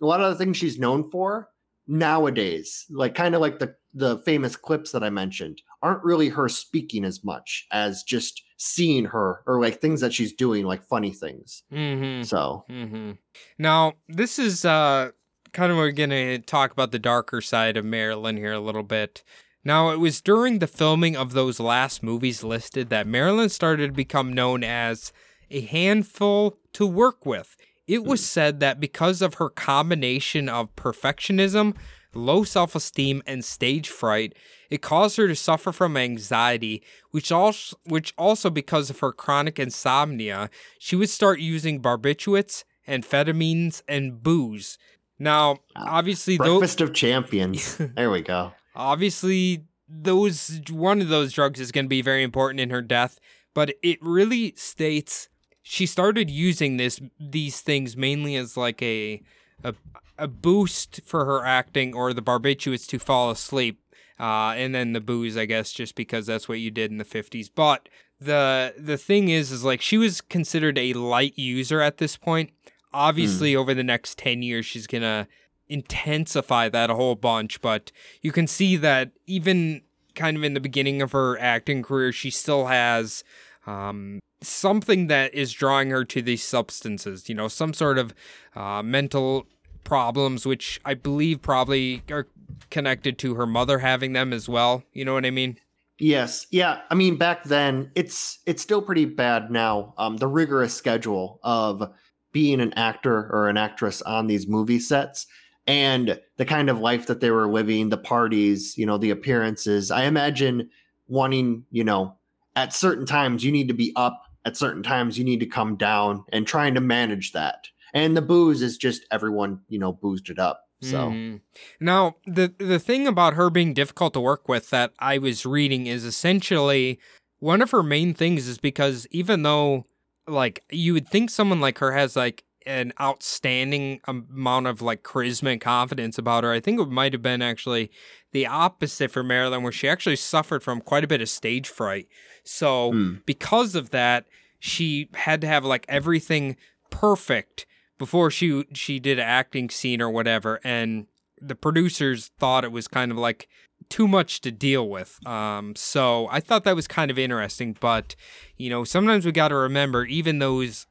a lot of the things she's known for nowadays, like kind of like the the famous clips that I mentioned, aren't really her speaking as much as just seeing her or like things that she's doing, like funny things. Mm-hmm. So hmm Now, this is uh, kind of we're going to talk about the darker side of Marilyn here a little bit. Now, it was during the filming of those last movies listed that Marilyn started to become known as a handful to work with. It was hmm. said that because of her combination of perfectionism, low self esteem, and stage fright, it caused her to suffer from anxiety, which also, which also because of her chronic insomnia, she would start using barbiturates, amphetamines, and booze. Now, obviously, those Breakfast of champions. there we go. Obviously those one of those drugs is going to be very important in her death but it really states she started using this these things mainly as like a a, a boost for her acting or the barbiturates to fall asleep uh, and then the booze i guess just because that's what you did in the 50s but the the thing is is like she was considered a light user at this point. Obviously over the next 10 years she's gonna intensify that a whole bunch, but you can see that even kind of in the beginning of her acting career, she still has um, something that is drawing her to these substances, you know, some sort of uh, mental problems, which I believe probably are connected to her mother having them as well. You know what I mean? Yes. Yeah. I mean, back then, it's it's still pretty bad now. Um, the rigorous schedule of being an actor or an actress on these movie sets and the kind of life that they were living, the parties, you know, the appearances. I imagine wanting, you know, at certain times you need to be up, at certain times you need to come down and trying to manage that. And the booze is just everyone, you know, boozed it up. So Mhm. now the the thing about her being difficult to work with that I was reading is essentially one of her main things is because even though like you would think someone like her has like an outstanding amount of like charisma and confidence about her, I think it might have been actually the opposite for Marilyn, where she actually suffered from quite a bit of stage fright. So Hmm. because of that, she had to have like everything perfect before she she did an acting scene or whatever and the producers thought it was kind of like too much to deal with um so i thought that was kind of interesting but you know sometimes we got to remember even those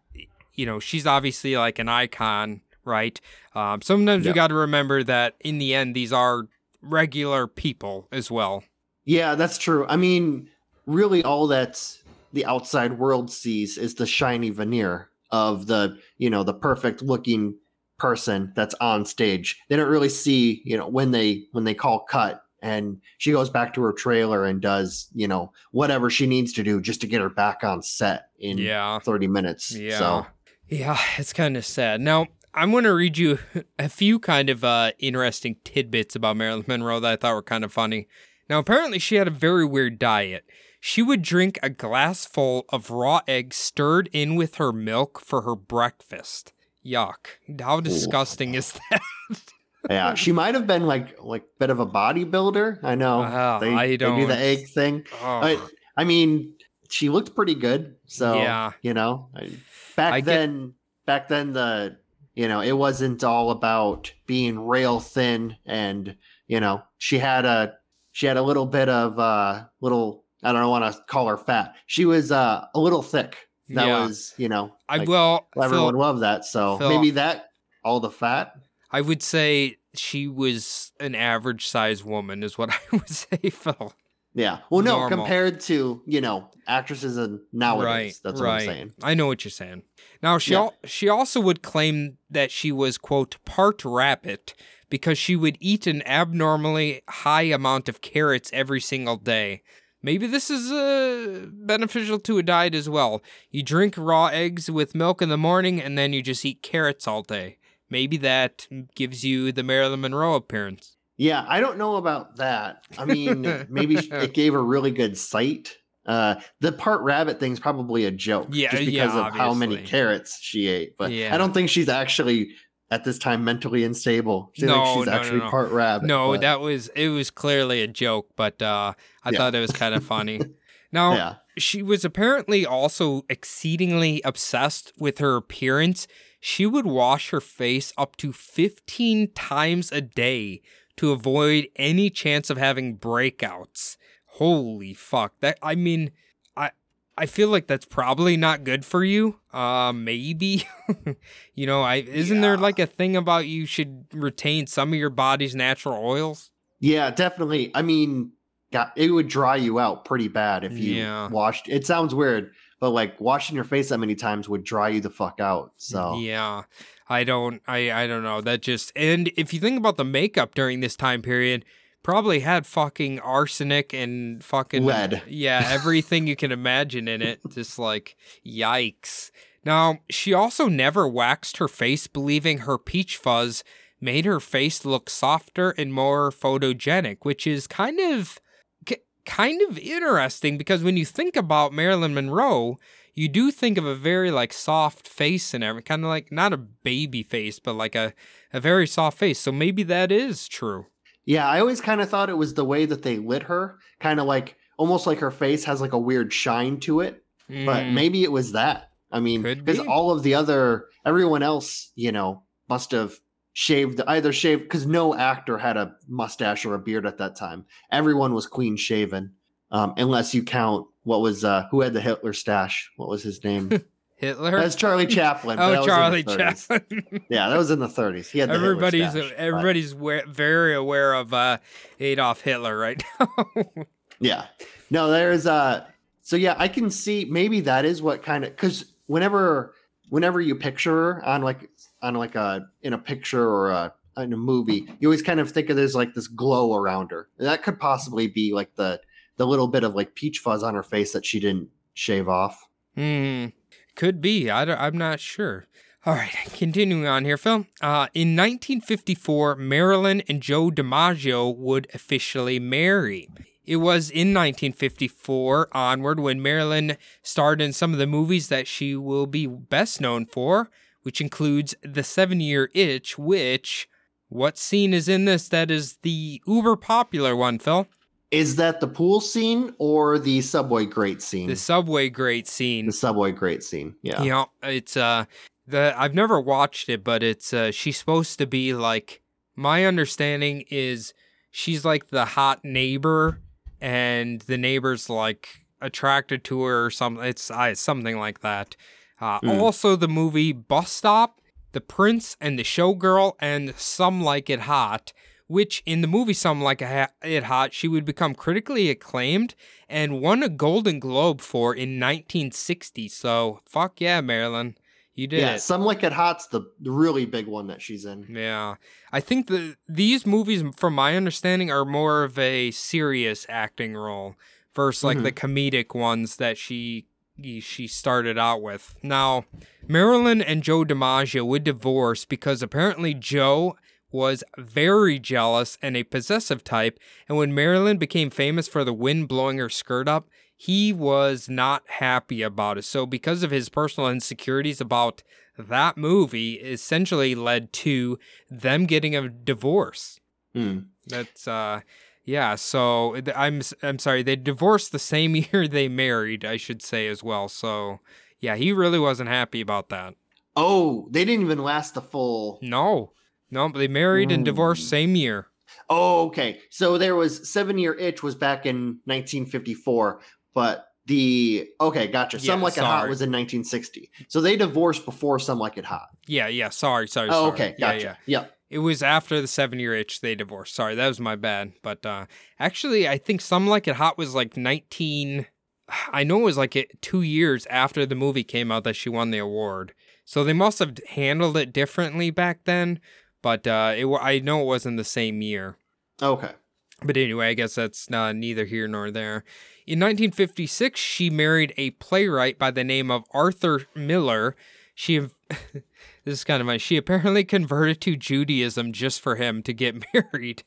you know she's obviously like an icon right um sometimes Yeah. got to remember that in the end these are regular people as well Yeah, that's true. I mean, really, all that the outside world sees is the shiny veneer of the, you know, the perfect looking person that's on stage. They don't really see, you know, when they when they call cut and she goes back to her trailer and does, you know, whatever she needs to do just to get her back on set in yeah 30 minutes. Yeah. So, Yeah, it's kind of sad. Now, I'm going to read you a few kind of uh, interesting tidbits about Marilyn Monroe that I thought were kind of funny. Now, apparently, she had a very weird diet. She would drink a glass full of raw eggs stirred in with her milk for her breakfast. Yuck. How disgusting is that? yeah, she might have been like like bit of a bodybuilder. I know. Ah, they, I they do don't- the egg thing. Oh, I, I mean, she looked pretty good. So Yeah. you know, I, back I get- then, back then the you know it wasn't all about being rail thin, and you know she had a she had a little bit of uh little I don't want to call her fat. She was uh a little thick. That Yeah. was you know I like, will. everyone Phil, loved that. So Phil- maybe that all the fat. I would say she was an average size woman, is what I would say, Phil. Yeah. Well, no, Normal. compared to you know actresses and nowadays. Right, that's what right. I'm saying. I know what you're saying. Now she Yeah. al- she also would claim that she was quote part rabbit because she would eat an abnormally high amount of carrots every single day. Maybe this is uh, beneficial to a diet as well. You drink raw eggs with milk in the morning and then you just eat carrots all day. Maybe that gives you the Marilyn Monroe appearance. Yeah, I don't know about that. I mean, maybe it gave her really good sight. Uh, the part rabbit thing's probably a joke, Yeah, just yeah, because of how many carrots she ate. But Yeah. I don't think she's actually at this time mentally unstable. She No, she's no, no, actually no. part rabbit. No, but- that was it was clearly a joke, but uh, I Yeah. thought it was kind of funny. Now, yeah, she was apparently also exceedingly obsessed with her appearance. She would wash her face up to 15 times a day to avoid any chance of having breakouts. Holy fuck. That I mean, I I feel like that's probably not good for you. Uh maybe. you know, I isn't there like a thing about you should retain some of your body's natural oils? yeah, definitely. I mean, God, it would dry you out pretty bad if you Yeah. washed. It sounds weird, but like washing your face that many times would dry you the fuck out. So Yeah. I don't I I don't know. That just and if you think about the makeup during this time period, probably had fucking arsenic and fucking Lead. Yeah, everything you can imagine in it. Just like yikes. Now, she also never waxed her face, believing her peach fuzz made her face look softer and more photogenic, which is kind of kind of interesting because when you think about Marilyn Monroe, you do think of a very like soft face and everything, kind of like not a baby face, but like a, a very soft face. So maybe that is true. yeah, I always kind of thought it was the way that they lit her, kind of like almost like her face has like a weird shine to it. But Mm, maybe it was that. I mean, because be. all of the other everyone else, you know, must have shaved either shaved because no actor had a mustache or a beard at that time. Everyone was clean shaven, um, unless you count what was uh, who had the Hitler stash. What was his name? Hitler. That's Charlie Chaplin. oh, was in the Charlie Chaplin. Yeah, that was in the 30s. He had the everybody's stash, everybody's wa- very aware of uh, Adolf Hitler right now. Yeah. No, there's uh so yeah, I can see maybe that is what kind of cuz whenever whenever you picture her on like on like a in a picture or a in a movie, you always kind of think of there's like this glow around her. And that could possibly be like the the little bit of like peach fuzz on her face that she didn't shave off. Hmm. Could be. I I'm not sure. All right, continuing on here, Phil. Uh, in 1954, Marilyn and Joe DiMaggio would officially marry. It was in 1954 onward when Marilyn starred in some of the movies that she will be best known for, which includes The Seven Year Itch, which. What scene is in this that is the uber popular one, Phil? Is that the pool scene or the subway grate scene? The subway grate scene. the subway grate scene. Yeah. Yeah, it's uh the I've never watched it, but it's uh she's supposed to be like my understanding is she's like the hot neighbor and the neighbor's like attracted to her or something. It's uh, something like that. Uh, Mm. Also, the movie Bus Stop, The Prince and the Showgirl, and Some Like It Hot, which in the movie Some Like It Hot, she would become critically acclaimed and won a Golden Globe for in 1960. So, fuck yeah, Marilyn. You did Yeah, it. some like it hot's the, the really big one that she's in. Yeah. I think the these movies, from my understanding, are more of a serious acting role versus like Mhm. the comedic ones that she she started out with. Now, Marilyn and Joe DiMaggio would divorce because apparently Joe was very jealous and a possessive type, and when Marilyn became famous for the wind blowing her skirt up, he was not happy about it. So, because of his personal insecurities about that movie, essentially led to them getting a divorce. Hmm. That's uh yeah, so I'm I'm sorry, they divorced the same year they married, I should say as well. So, yeah, he really wasn't happy about that. Oh, they didn't even last the full. No. No, but they married and divorced same year. Oh, okay. So there was Seven Year Itch was back in 1954, but the okay, gotcha. Some Yeah, Like It Hot was in 1960. So they divorced before Some Like It Hot. Yeah, yeah, sorry, sorry, Oh, sorry. okay, Yeah, gotcha. yeah. Yep. It was after the seven year itch they divorced. Sorry, that was my bad. But uh actually I think Some Like It Hot was like nineteen I know it was like it, two years after the movie came out that she won the award. So they must have handled it differently back then. But uh it I know it wasn't the same year. Okay. But anyway, I guess that's uh, neither here nor there. In 1956, she married a playwright by the name of Arthur Miller. She, this is kind of funny. She apparently converted to Judaism just for him to get married.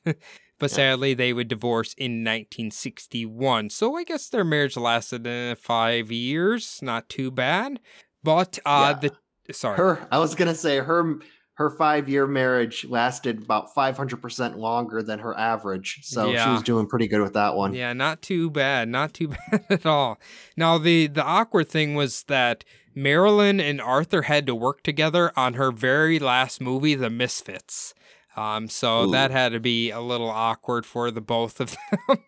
but sadly, they would divorce in 1961. So I guess their marriage lasted uh, five years. Not too bad. But uh, Yeah. the sorry. Her, I was gonna say her her five year marriage lasted about 500 percent longer than her average, so she was doing pretty good with that one. Yeah, not too bad. Not too bad at all. Now the the awkward thing was that Marilyn and Arthur had to work together on her very last movie, The Misfits. Um, so Ooh. that had to be a little awkward for the both of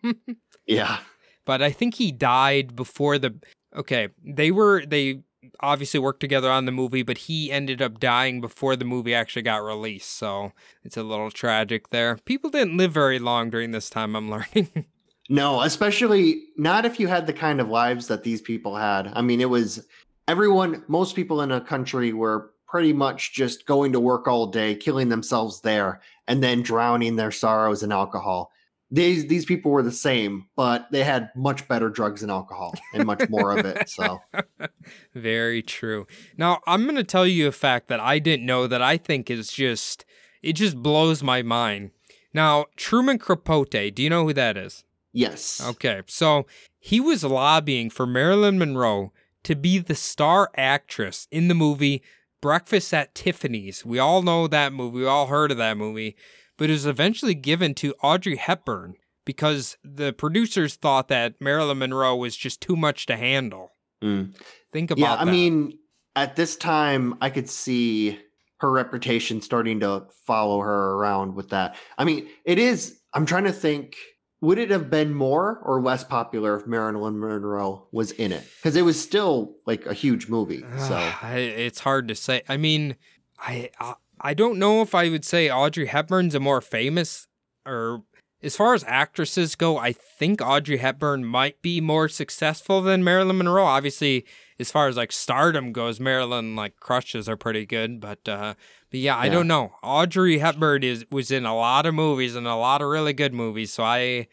them. Yeah. but I think he died before the. Okay, they were they obviously worked together on the movie, but he ended up dying before the movie actually got released. So it's a little tragic there. People didn't live very long during this time. I'm learning. No, especially not if you had the kind of lives that these people had. I mean, it was everyone, most people in a country were pretty much just going to work all day, killing themselves there, and then drowning their sorrows in alcohol. These these people were the same, but they had much better drugs and alcohol and much more of it. So Very true. Now, I'm going to tell you a fact that I didn't know that I think is just it just blows my mind. Now, Truman Capote, do you know who that is? yes. Okay, so he was lobbying for Marilyn Monroe to be the star actress in the movie Breakfast at Tiffany's. We all know that movie, we all heard of that movie, but it was eventually given to Audrey Hepburn because the producers thought that Marilyn Monroe was just too much to handle. Mm. Think about Yeah, I that. mean, at this time, I could see her reputation starting to follow her around with that. I mean, it is. I'm trying to think. Would it have been more or less popular if Marilyn Monroe was in it? Because it was still like a huge movie. So I- it's hard to say. I mean, I, I I don't know if I would say Audrey Hepburn's a more famous or as far as actresses go, I think Audrey Hepburn might be more successful than Marilyn Monroe. Obviously, as far as like stardom goes, Marilyn like crushes are pretty good, but uh but yeah, I don't know. Audrey Hepburn is was in a lot of movies and a lot of really good movies, so I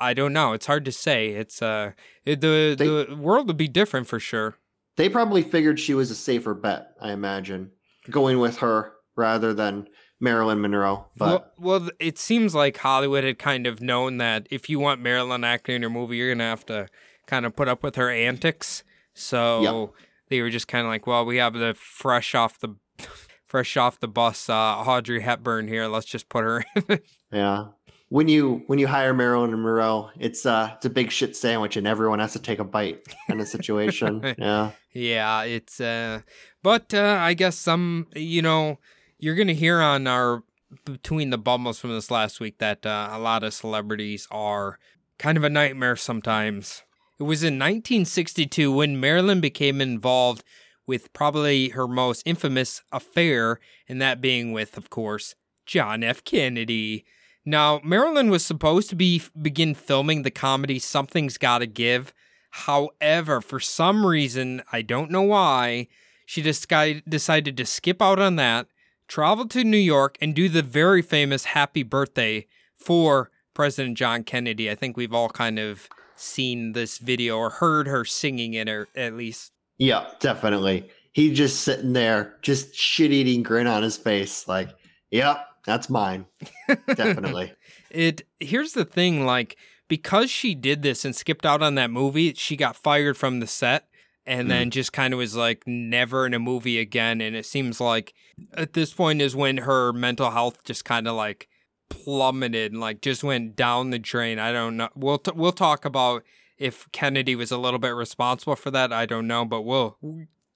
I don't know. It's hard to say. It's uh it, the They- the world would be different for sure. they probably figured she was a safer bet. I imagine going with her rather than Marilyn Monroe. But well, well, it seems like Hollywood had kind of known that if you want Marilyn acting in your movie, you're gonna have to kind of put up with her antics. So they were just kind of like, well, we have the fresh off the fresh off the bus, uh, Audrey Hepburn here. Let's just put her. in. yeah. When you when you hire Marilyn Monroe, it's uh it's a big shit sandwich and everyone has to take a bite kind of situation. yeah. yeah, it's. uh But uh I guess some, you know, you're gonna hear on our between the bubbles from this last week that uh, a lot of celebrities are kind of a nightmare sometimes. It was in 1962 when Marilyn became involved with probably her most infamous affair, and that being with, of course, John F. Kennedy. Now, Marilyn was supposed to be begin filming the comedy Something's Gotta Give. However, for some reason, I don't know why, she decided to skip out on that, travel to New York, and do the very famous Happy Birthday for President John Kennedy. I think we've all kind of seen this video or heard her singing it, or at least. Yeah, definitely. He just sitting there, just shit eating grin on his face, like, yep, that's mine. Definitely. It here's the thing, like because she did this and skipped out on that movie, she got fired from the set and hmm. then just kind of was like never in a movie again. And it seems like at this point is when her mental health just kind of like plummeted and like just went down the drain. I don't know. We'll t- we'll talk about if Kennedy was a little bit responsible for that. I don't know, but we'll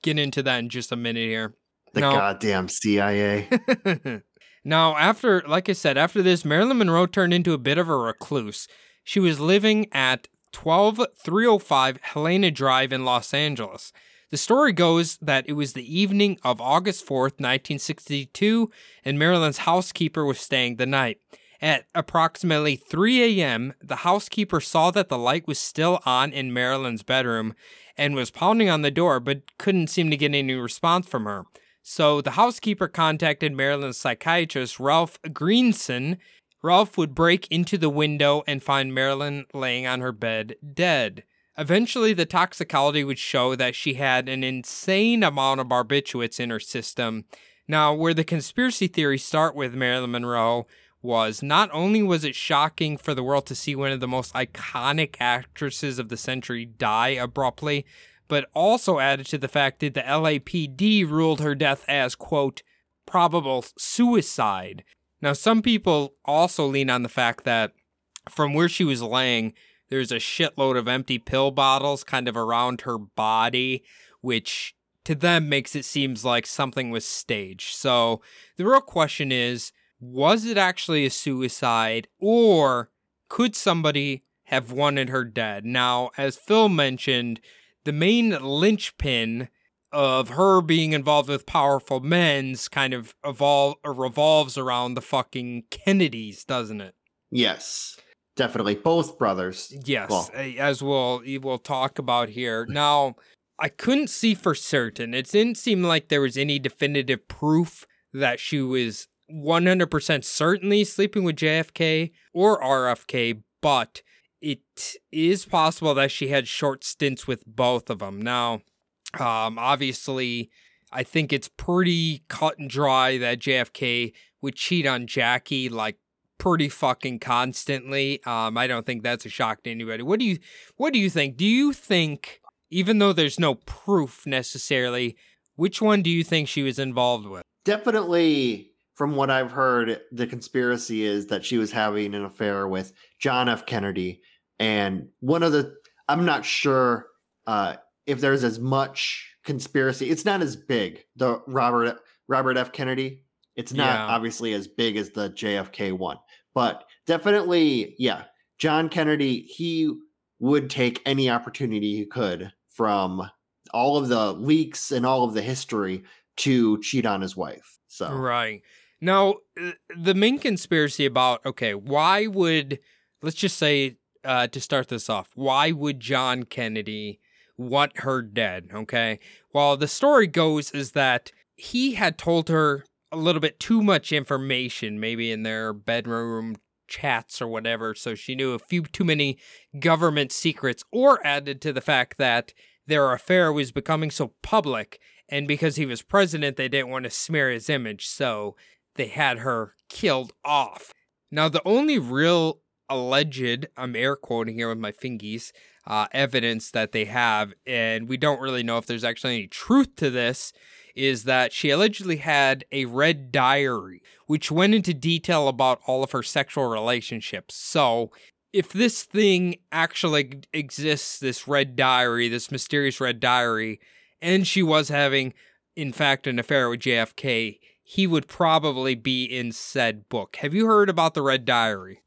get into that in just a minute here. The No. goddamn CIA. now, after, like I said, after this, Marilyn Monroe turned into a bit of a recluse. She was living at 12305 Helena Drive in Los Angeles. The story goes that it was the evening of August 4th, 1962, and Marilyn's housekeeper was staying the night. At approximately 3 a.m., the housekeeper saw that the light was still on in Marilyn's bedroom and was pounding on the door, but couldn't seem to get any response from her. So the housekeeper contacted Marilyn's psychiatrist, Ralph Greenson. Ralph would break into the window and find Marilyn laying on her bed, dead. Eventually, the toxicology would show that she had an insane amount of barbiturates in her system. Now, where the conspiracy theories start with Marilyn Monroe was not only was it shocking for the world to see one of the most iconic actresses of the century die abruptly, but also added to the fact that the LAPD ruled her death as, quote, probable suicide. Now, some people also lean on the fact that from where she was laying, there's a shitload of empty pill bottles kind of around her body, which to them makes it seems like something was staged. So the real question is was it actually a suicide or could somebody have wanted her dead? Now, as Phil mentioned, the main linchpin of her being involved with powerful men's kind of evol- revolves around the fucking Kennedys, doesn't it? yes. definitely both brothers. Yes, Well- as we'll we'll talk about here. Now, I couldn't see for certain. It didn't seem like there was any definitive proof that she was 100% certainly sleeping with JFK or RFK, but it is possible that she had short stints with both of them. Now, um, obviously, I think it's pretty cut and dry that JFK would cheat on Jackie like pretty fucking constantly. Um, I don't think that's a shock to anybody. What do you What do you think? Do you think, even though there's no proof necessarily, which one do you think she was involved with? Definitely, from what I've heard, the conspiracy is that she was having an affair with John F. Kennedy. And one of the, I'm not sure uh, if there's as much conspiracy. It's not as big, the Robert Robert F. Kennedy. It's not Yeah. obviously as big as the JFK one, but definitely, yeah. John Kennedy, he would take any opportunity he could from all of the leaks and all of the history to cheat on his wife. So Right. Now, uh, the main conspiracy about, okay, why would, let's just say, uh, to start this off, why would John Kennedy want her dead? Okay. Well, the story goes is that he had told her a little bit too much information, maybe in their bedroom chats or whatever, so she knew a few too many government secrets, or added to the fact that their affair was becoming so public and because he was president, they didn't want to smear his image, so they had her killed off. Now, the only real alleged, I'm air quoting here with my fingies, uh, evidence that they have, and we don't really know if there's actually any truth to this, is that she allegedly had a red diary, which went into detail about all of her sexual relationships. So, if this thing actually exists, this red diary, this mysterious red diary, and she was having, in fact, an affair with JFK, he would probably be in said book. Have you heard about the Red Diary?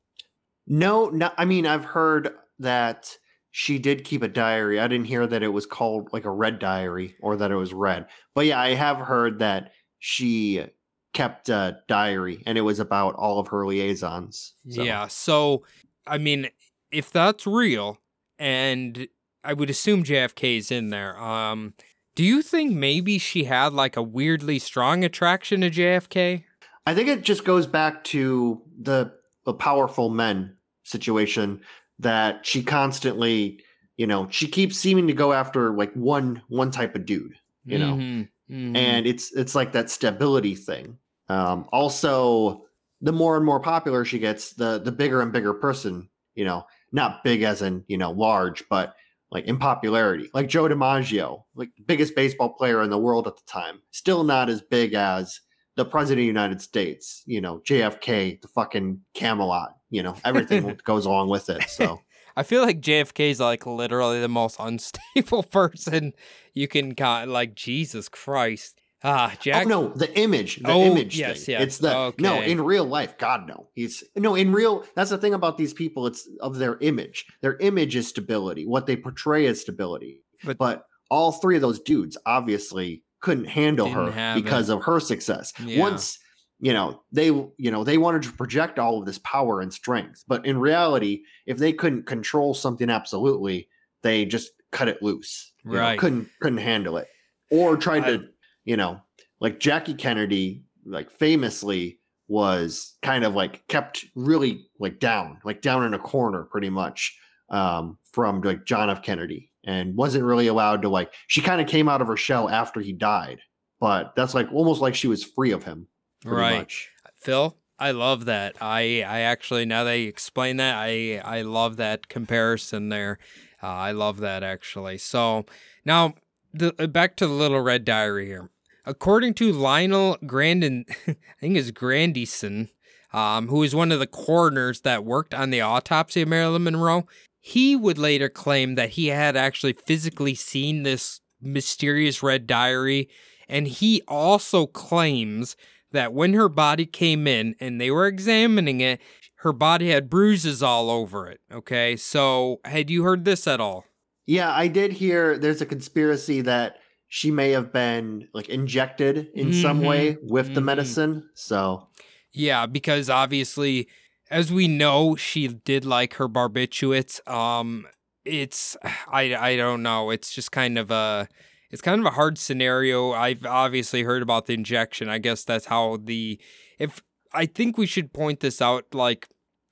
no, no. I mean, I've heard that she did keep a diary. I didn't hear that it was called like a red diary or that it was red. But yeah, I have heard that she kept a diary and it was about all of her liaisons. So. Yeah. So, I mean, if that's real, and I would assume JFK's in there, um, do you think maybe she had like a weirdly strong attraction to JFK? I think it just goes back to the the powerful men situation that she constantly, you know, she keeps seeming to go after like one one type of dude, you know. Mhm, mhm. And it's it's like that stability thing. Um also the more and more popular she gets, the the bigger and bigger person, you know, not big as in, you know, large, but like in popularity. Like Joe DiMaggio, like biggest baseball player in the world at the time, still not as big as the president of the United States, you know, JFK, the fucking Camelot, you know, everything goes along with it. So I feel like JFK is like literally the most unstable person you can kind like Jesus Christ. Ah, Jack. oh no, the image, the Oh, image yes, thing. yeah. It's the no in real life. God no, he's no in real. That's the thing about these people. It's of their image. Their image is stability. What they portray is stability. But- But, all three of those dudes obviously couldn't handle her because it. of her success. Yeah. Once you know they you know they wanted to project all of this power and strength, but in reality, if they couldn't control something absolutely, they just cut it loose. you know, Right. couldn't couldn't handle it, or tried I- to you know like Jackie Kennedy, like famously was kind of like kept really like down, like down in a corner pretty much um, from like John F. Kennedy and wasn't really allowed to like, she kind of came out of her shell after he died, but that's like almost like she was free of him. Right. Much. Phil, I love that. I I actually now that you explain that, I I love that comparison there. Uh, I love that actually. So now the uh, back to the little red diary here. According to Lionel Grandin, I think it's Grandison, um, who is one of the coroners that worked on the autopsy of Marilyn Monroe, he would later claim that he had actually physically seen this mysterious red diary, and he also claims that when her body came in and they were examining it, her body had bruises all over it. Okay, so had you heard this at all? Yeah, I did hear there's a conspiracy that she may have been like injected in some Mhm. way with the Mhm. medicine. So Yeah, because obviously, as we know, she did like her barbiturates. Um, it's I I don't know. It's just kind of a it's kind of a hard scenario. I've obviously heard about the injection. I guess that's how the if I think we should point this out. Like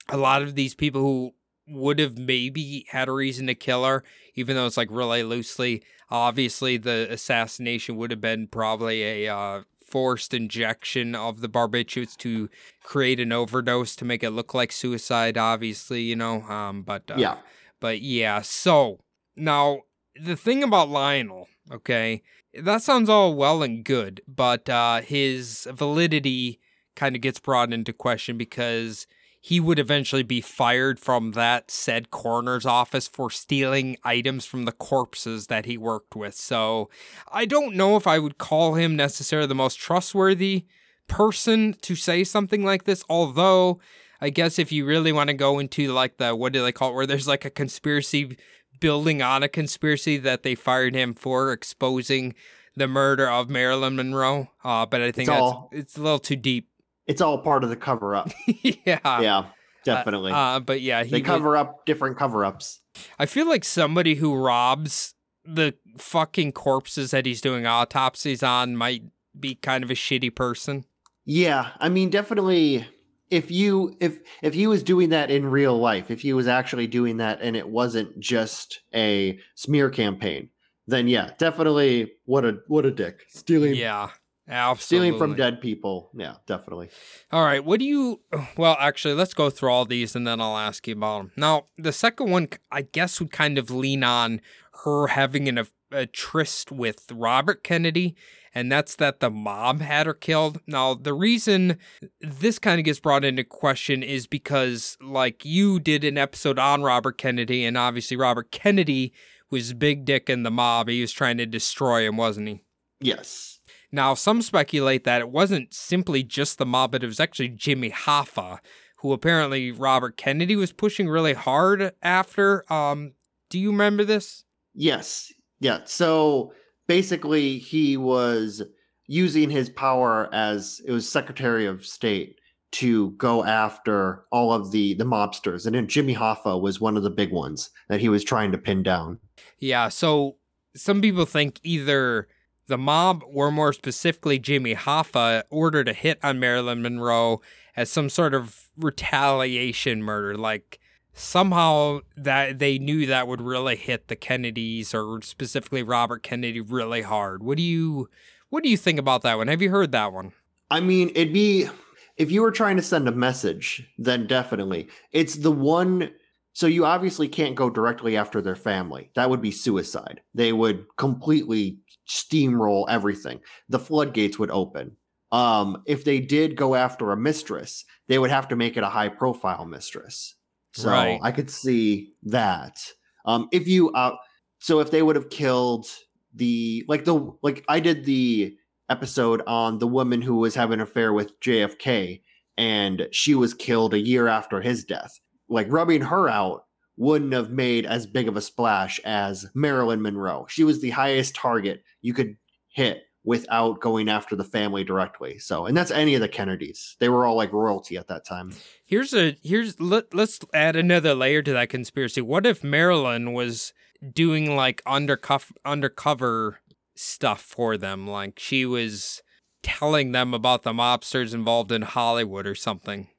a lot of these people who would have maybe had a reason to kill her, even though it's like really loosely. Obviously, the assassination would have been probably a uh, forced injection of the barbiturates to create an overdose to make it look like suicide. Obviously, you know. Um, but uh, Yeah. but yeah. So now the thing about Lionel, okay, that sounds all well and good, but uh, his validity kind of gets brought into question because he would eventually be fired from that said coroner's office for stealing items from the corpses that he worked with. So I don't know if I would call him necessarily the most trustworthy person to say something like this, although I guess if you really want to go into like the what do they call it, where there's like a conspiracy building on a conspiracy that they fired him for exposing the murder of Marilyn Monroe. Uh, but I think It's all- it's a little too deep. It's all part of the cover up. yeah. yeah, definitely. Uh, but yeah, he they would- cover up different cover ups. I feel like somebody who robs the fucking corpses that he's doing autopsies on might be kind of a shitty person. Yeah, I mean, definitely. If you if if he was doing that in real life, if he was actually doing that, and it wasn't just a smear campaign, then yeah, definitely. What a what a dick stealing Yeah. Absolutely. stealing from dead people. Yeah, definitely. All right. What do you? Well, actually, let's go through all these and then I'll ask you about them. Now, the second one, I guess, would kind of lean on her having an, a tryst with Robert Kennedy, and that's that the mob had her killed. Now, the reason this kind of gets brought into question is because, like, you did an episode on Robert Kennedy, and obviously, Robert Kennedy was big dick in the mob. He was trying to destroy him, wasn't he? Yes. Now, some speculate that it wasn't simply just the mob, but it was actually Jimmy Hoffa, who apparently Robert Kennedy was pushing really hard after. Um, do you remember this? Yes. Yeah. So basically, he was using his power as it was Secretary of State to go after all of the the mobsters, and then Jimmy Hoffa was one of the big ones that he was trying to pin down. Yeah, so some people think either the mob, or more specifically Jimmy Hoffa, ordered a hit on Marilyn Monroe as some sort of retaliation murder. Like somehow that they knew that would really hit the Kennedys or specifically Robert Kennedy really hard. What do you what do you think about that one? Have you heard that one? I mean, it'd be if you were trying to send a message, then definitely. It's the one so you obviously can't go directly after their family. That would be suicide. They would completely steamroll everything. The floodgates would open. Um, if they did go after a mistress, they would have to make it a high profile mistress. So Right. I could see that. Um, if you uh, so if they would have killed the like the like I did the episode on the woman who was having an affair with JFK and she was killed a year after his death. Like rubbing her out wouldn't have made as big of a splash as Marilyn Monroe. She was the highest target you could hit without going after the family directly. So, and that's any of the Kennedys. They were all like royalty at that time. Here's a here's let, let's add another layer to that conspiracy. What if Marilyn was doing like undercover undercover stuff for them? Like she was telling them about the mobsters involved in Hollywood or something.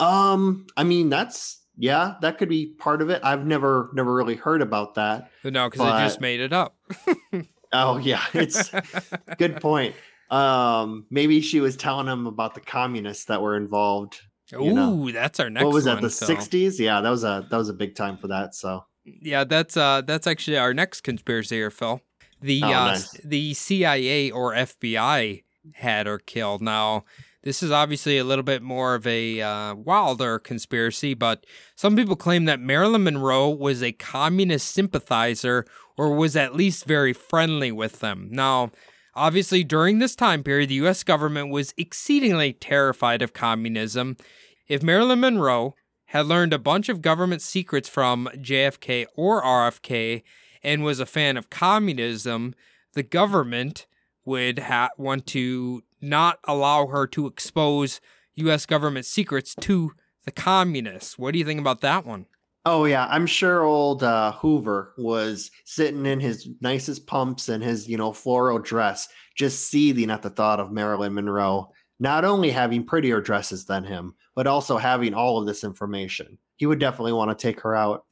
Um, I mean, that's yeah, that could be part of it. I've never never really heard about that. No, because I just made it up. Oh yeah, it's good point. Um, maybe she was telling him about the communists that were involved. Ooh, know. that's our next what was one. that? The so- '60s? Yeah, that was a that was a big time for that. So Yeah, that's uh that's actually our next conspiracy here, Phil. The Oh, uh nice. the CIA or FBI had her killed. Now, this is obviously a little bit more of a uh, wilder conspiracy, but some people claim that Marilyn Monroe was a communist sympathizer or was at least very friendly with them. Now, obviously, during this time period, the U.S. government was exceedingly terrified of communism. If Marilyn Monroe had learned a bunch of government secrets from JFK or RFK and was a fan of communism, the government would ha- want to not allow her to expose U.S. government secrets to the communists. What do you think about that one? Oh yeah, I'm sure old uh, Hoover was sitting in his nicest pumps and his you know floral dress, just seething at the thought of Marilyn Monroe not only having prettier dresses than him, but also having all of this information. He would definitely want to take her out.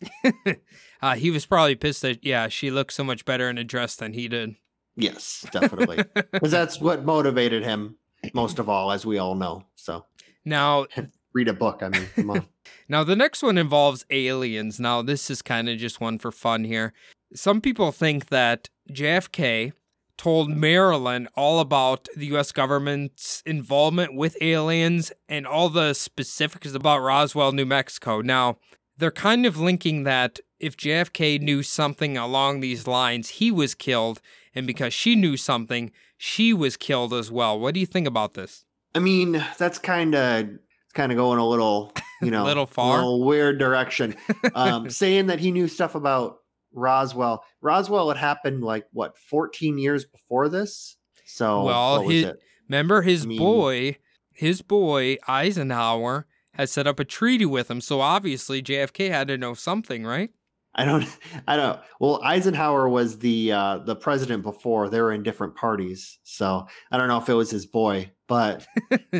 uh, he was probably pissed that yeah, she looked so much better in a dress than he did. Yes, definitely, because that's what motivated him most of all, as we all know. So now read a book. I mean, come on. now, the next one involves aliens. Now, this is kind of just one for fun here. Some people think that JFK told Marilyn all about the US government's involvement with aliens and all the specifics about Roswell, New Mexico. Now, they're kind of linking that if JFK knew something along these lines, he was killed, and because she knew something, she was killed as well. What do you think about this? I mean, that's kind of it's kind of going a little, you know, a little far, a little weird direction. Um, saying that he knew stuff about Roswell. Roswell had happened like what 14 years before this. So well, his, remember his I mean, boy, his boy Eisenhower had set up a treaty with him. So obviously JFK had to know something, right? I don't, I don't. Well, Eisenhower was the uh, the president before. They were in different parties, so I don't know if it was his boy, but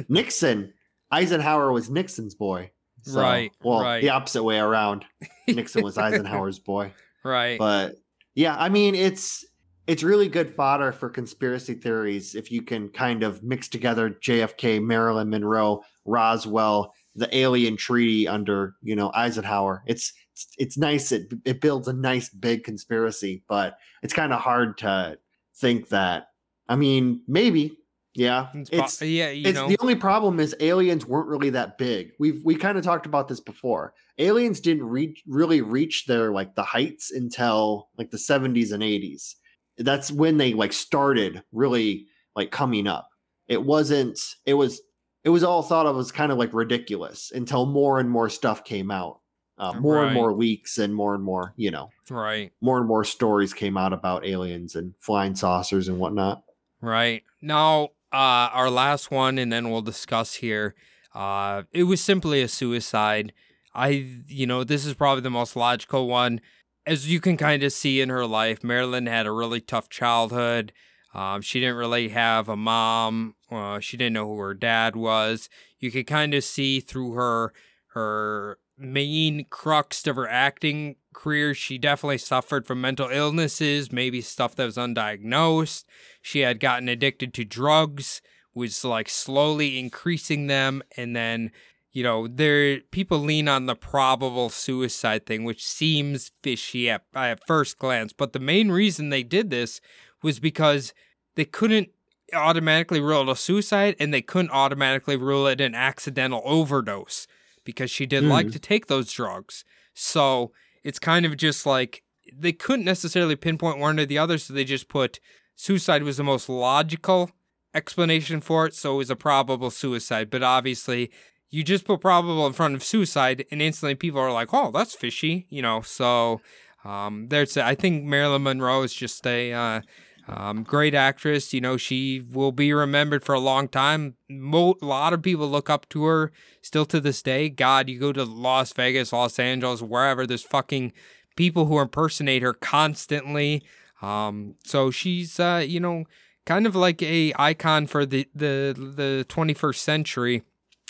Nixon Eisenhower was Nixon's boy. So, right. Well, right. the opposite way around. Nixon was Eisenhower's boy. Right. But yeah, I mean, it's it's really good fodder for conspiracy theories if you can kind of mix together JFK, Marilyn Monroe, Roswell, the alien treaty under you know Eisenhower. It's it's, it's nice. It it builds a nice big conspiracy, but it's kind of hard to think that. I mean, maybe yeah, it's, it's yeah. it's know. the only problem is aliens weren't really that big. We've we kind of talked about this before. Aliens didn't reach really reach their like the heights until like the 70s and 80s. That's when they like started really like coming up. It wasn't. It was. It was all thought of as kind of like ridiculous until more and more stuff came out. Uh, more right. and more leaks and more and more, you know, right. More and more stories came out about aliens and flying saucers and whatnot. Right now, uh, our last one, and then we'll discuss here. Uh, it was simply a suicide. I, you know, this is probably the most logical one. As you can kind of see in her life, Marilyn had a really tough childhood. Um, she didn't really have a mom. Uh, she didn't know who her dad was. You could kind of see through her her main crux of her acting career, she definitely suffered from mental illnesses, maybe stuff that was undiagnosed. She had gotten addicted to drugs, was like slowly increasing them, and then you know, there people lean on the probable suicide thing, which seems fishy at, at first glance. But the main reason they did this was because they couldn't automatically rule it a suicide and they couldn't automatically rule it an accidental overdose because she did mm. like to take those drugs. So it's kind of just like they couldn't necessarily pinpoint one or the other, so they just put suicide was the most logical explanation for it, so it was a probable suicide. But obviously, you just put probable in front of suicide, and instantly people are like, "Oh, that's fishy," you know. So um, there's, I think Marilyn Monroe is just a uh, um, great actress. You know, she will be remembered for a long time. Mo- a lot of people look up to her still to this day. God, you go to Las Vegas, Los Angeles, wherever, there's fucking people who impersonate her constantly. Um, so she's, uh, you know, kind of like a icon for the the the 21st century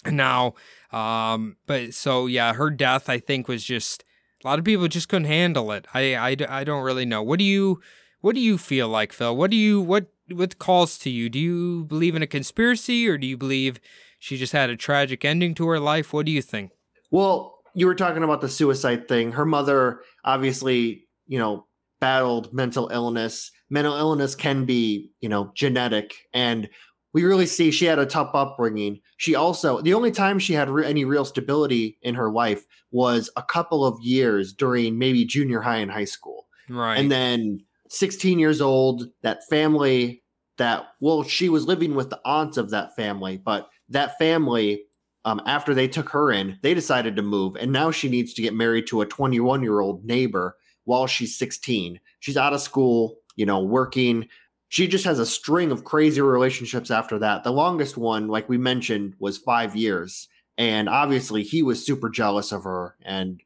now. Um, but so yeah, her death I think was just a lot of people just couldn't handle it. I I, I don't really know. What do you what do you feel like, Phil? What do you what what calls to you? Do you believe in a conspiracy or do you believe she just had a tragic ending to her life? What do you think? Well, you were talking about the suicide thing. Her mother obviously, you know, battled mental illness. Mental illness can be, you know, genetic and we really see she had a tough upbringing. She also, the only time she had re- any real stability in her life was a couple of years during maybe junior high and high school. Right. And then 16 years old, that family that, well, she was living with the aunts of that family, but that family, um, after they took her in, they decided to move. And now she needs to get married to a 21 year old neighbor while she's 16. She's out of school, you know, working. She just has a string of crazy relationships after that. The longest one, like we mentioned, was five years. and obviously he was super jealous of her and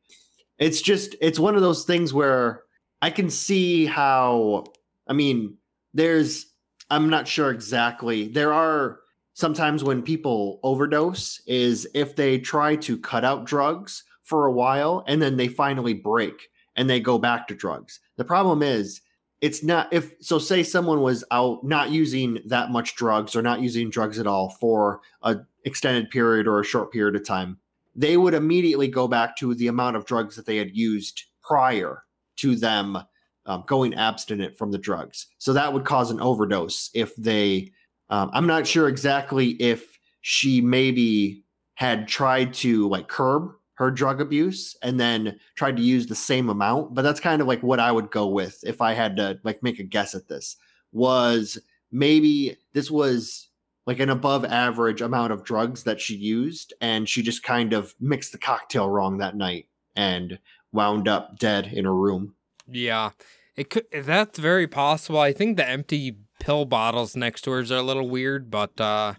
it's just it's one of those things where i can see how i mean there's i'm not sure exactly. There are sometimes when people overdose is if they try to cut out drugs for a while and then they finally break and they go back to drugs. The problem is it's not if so say someone was out not using that much drugs or not using drugs at all for a extended period or a short period of time they would immediately go back to the amount of drugs that they had used prior to them um, going abstinent from the drugs. So that would cause an overdose if they um, i'm not sure exactly if she maybe had tried to like curb her drug abuse and then tried to use the same amount but that's kind of like what i would go with if i had to like make a guess at this was maybe this was like an above average amount of drugs that she used and she just kind of mixed the cocktail wrong that night and wound up dead in her room Yeah, it could. That's very possible. I think the empty pill bottles next to hers are a little weird, but uh,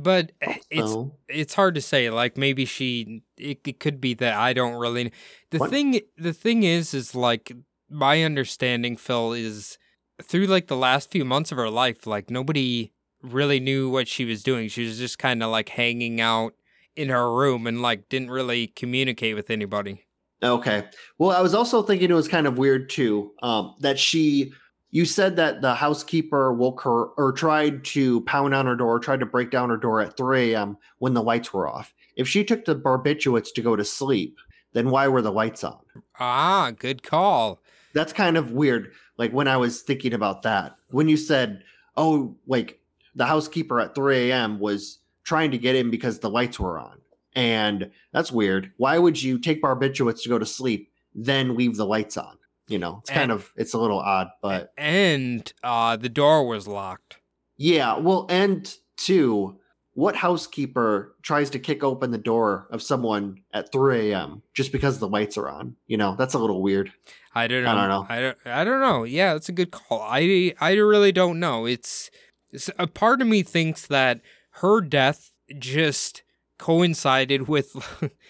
but it's so it's hard to say. Like maybe she. It, it could be that I don't really. The What- thing. The thing is, is like my understanding, Phil, is through like the last few months of her life, like nobody really knew what she was doing. She was just kind of like hanging out in her room and like didn't really communicate with anybody. Okay. Well, I was also thinking it was kind of weird too um, that she. You said that the housekeeper woke her or tried to pound on her door, tried to break down her door at 3 a.m. when the lights were off. If she took the barbiturates to go to sleep, then why were the lights on? Ah, good call. That's kind of weird. Like when I was thinking about that, when you said, oh, like the housekeeper at 3 a.m. was trying to get in because the lights were on. And that's weird. Why would you take barbiturates to go to sleep, then leave the lights on? You know, it's kind of it's a little odd, but And uh, the door was locked. yeah. Well, and two, what housekeeper tries to kick open the door of someone at 3 a.m. just because the lights are on? You know, that's a little weird. I don't know. I don't know. I don't. I don't know. Yeah, that's a good call. I I really don't know. It's, it's a part of me thinks that her death just coincided with,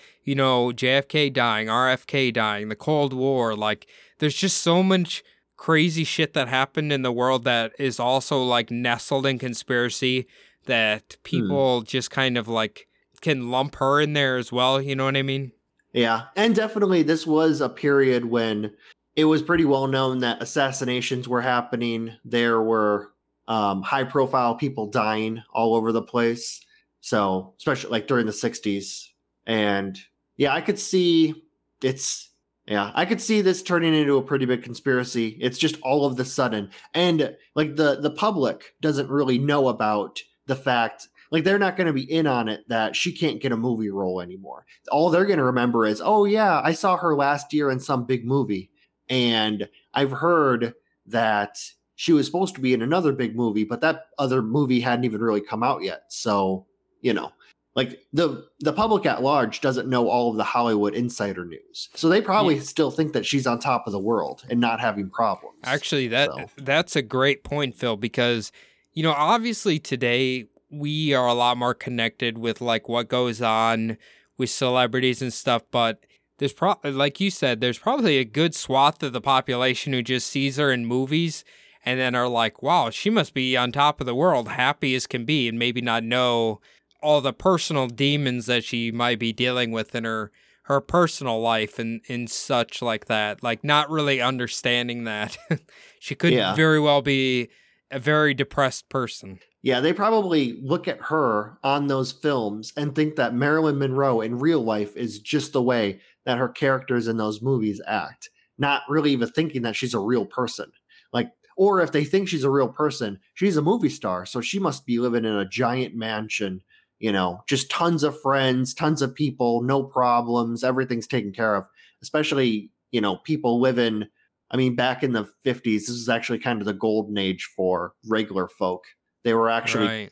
you know, JFK dying, RFK dying, the Cold War. Like, there's just so much crazy shit that happened in the world that is also like nestled in conspiracy that people just kind of like can lump her in there as well. You know what I mean? Yeah, and definitely this was a period when it was pretty well known that assassinations were happening. There were um, high profile people dying all over the place. So, especially like during the 60s. And yeah, I could see it's, yeah, I could see this turning into a pretty big conspiracy. It's just all of the sudden. And like the, the public doesn't really know about the fact, like they're not going to be in on it that she can't get a movie role anymore all they're going to remember is, oh, yeah, I saw her last year in some big movie. And I've heard that she was supposed to be in another big movie, but that other movie hadn't even really come out yet. So, you know, like the the public at large doesn't know all of the Hollywood insider news. So they probably still think that she's on top of the world and not having problems. Actually, that So- that's a great point, Phil, because you know, obviously today we are a lot more connected with like what goes on with celebrities and stuff, but there's probably like you said, there's probably a good swath of the population who just sees her in movies and then are like, "Wow, she must be on top of the world, happy as can be," and maybe not know all the personal demons that she might be dealing with in her her personal life and and such like that like not really understanding that she could Yeah. very well be a very depressed person Yeah, they probably look at her on those films and think that Marilyn Monroe in real life is just the way that her characters in those movies act, not really even thinking that she's a real person. Like, or if they think she's a real person, she's a movie star, so she must be living in a giant mansion, you know, just tons of friends, tons of people, no problems, everything's taken care of. Especially, you know, people living. I mean, back in the 50s, this is actually kind of the golden age for regular folk. They were actually right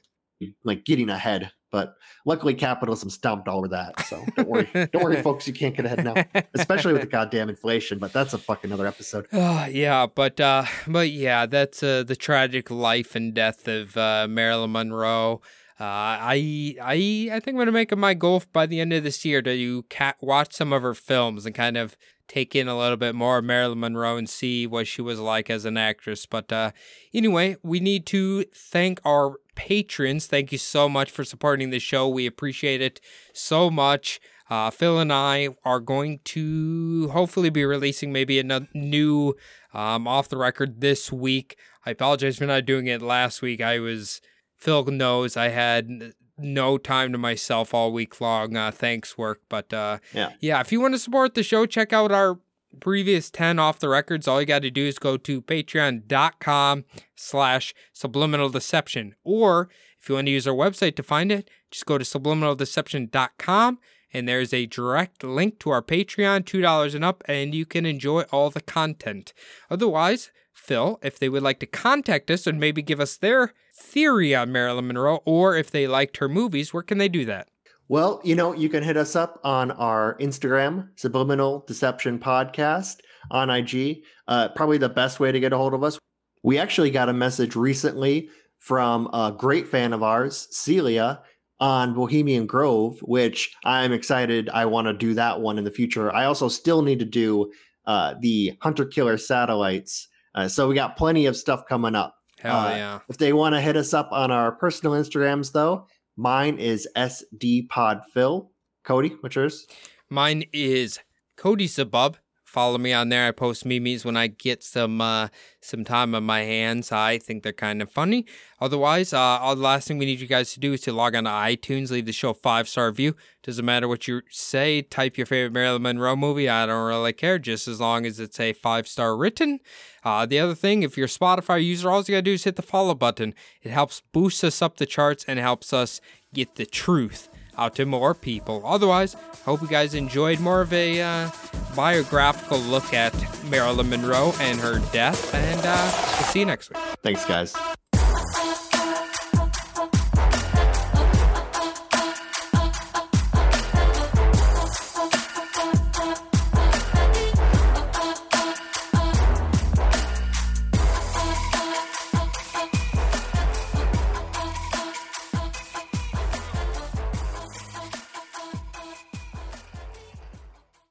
like getting ahead, but luckily capitalism stomped all over that. So don't worry, don't worry, folks, you can't get ahead now, especially with the goddamn inflation. But that's a fucking other episode. Ah, yeah, but uh, but yeah, that's uh, the tragic life and death of uh, Marilyn Monroe. Uh, I I I think I'm gonna make it my goal by the end of this year to watch some of her films and kind of take in a little bit more of Marilyn Monroe and see what she was like as an actress. But uh, anyway, we need to thank our patrons. Thank you so much for supporting the show. We appreciate it so much. Uh, Phil and I are going to hopefully be releasing maybe a new um, off the record this week. I apologize for not doing it last week. I was, Phil knows I had no time to myself all week long. Uh, thanks work, but uh, Yeah. yeah. If you want to support the show, check out our previous 10 off the records all you got to do is go to patreon.com slash subliminal deception or if you want to use our website to find it just go to subliminaldeception.com and there's a direct link to our patreon $2 and up and you can enjoy all the content otherwise phil if they would like to contact us and maybe give us their theory on marilyn monroe or if they liked her movies where can they do that Well, you know, you can hit us up on our Instagram, Subliminal Deception Podcast on IG. Uh, probably the best way to get a hold of us. We actually got a message recently from a great fan of ours, Celia, on Bohemian Grove, which I'm excited. I want to do that one in the future. I also still need to do uh, the Hunter Killer Satellites. Uh, so we got plenty of stuff coming up. Hell Uh, yeah If they want to hit us up on our personal Instagrams, though, mine is SDPodPhil. Cody, what's yours? Mine is Cody Sabub. Follow me on there. I post memes when I get some uh, some time on my hands. I think they're kind of funny. Otherwise, uh, all the last thing we need you guys to do is to log on to iTunes, leave the show five star review. Doesn't matter what you say. Type your favorite Marilyn Monroe movie. I don't really care, just as long as it's a five star written. Uh, the other thing, if you're a Spotify user, all you gotta do is hit the follow button. It helps boost us up the charts and helps us get the truth out to more people. Otherwise, hope you guys enjoyed more of a uh, biographical look at Marilyn Monroe and her death, and uh, we'll see you next week. Thanks, guys.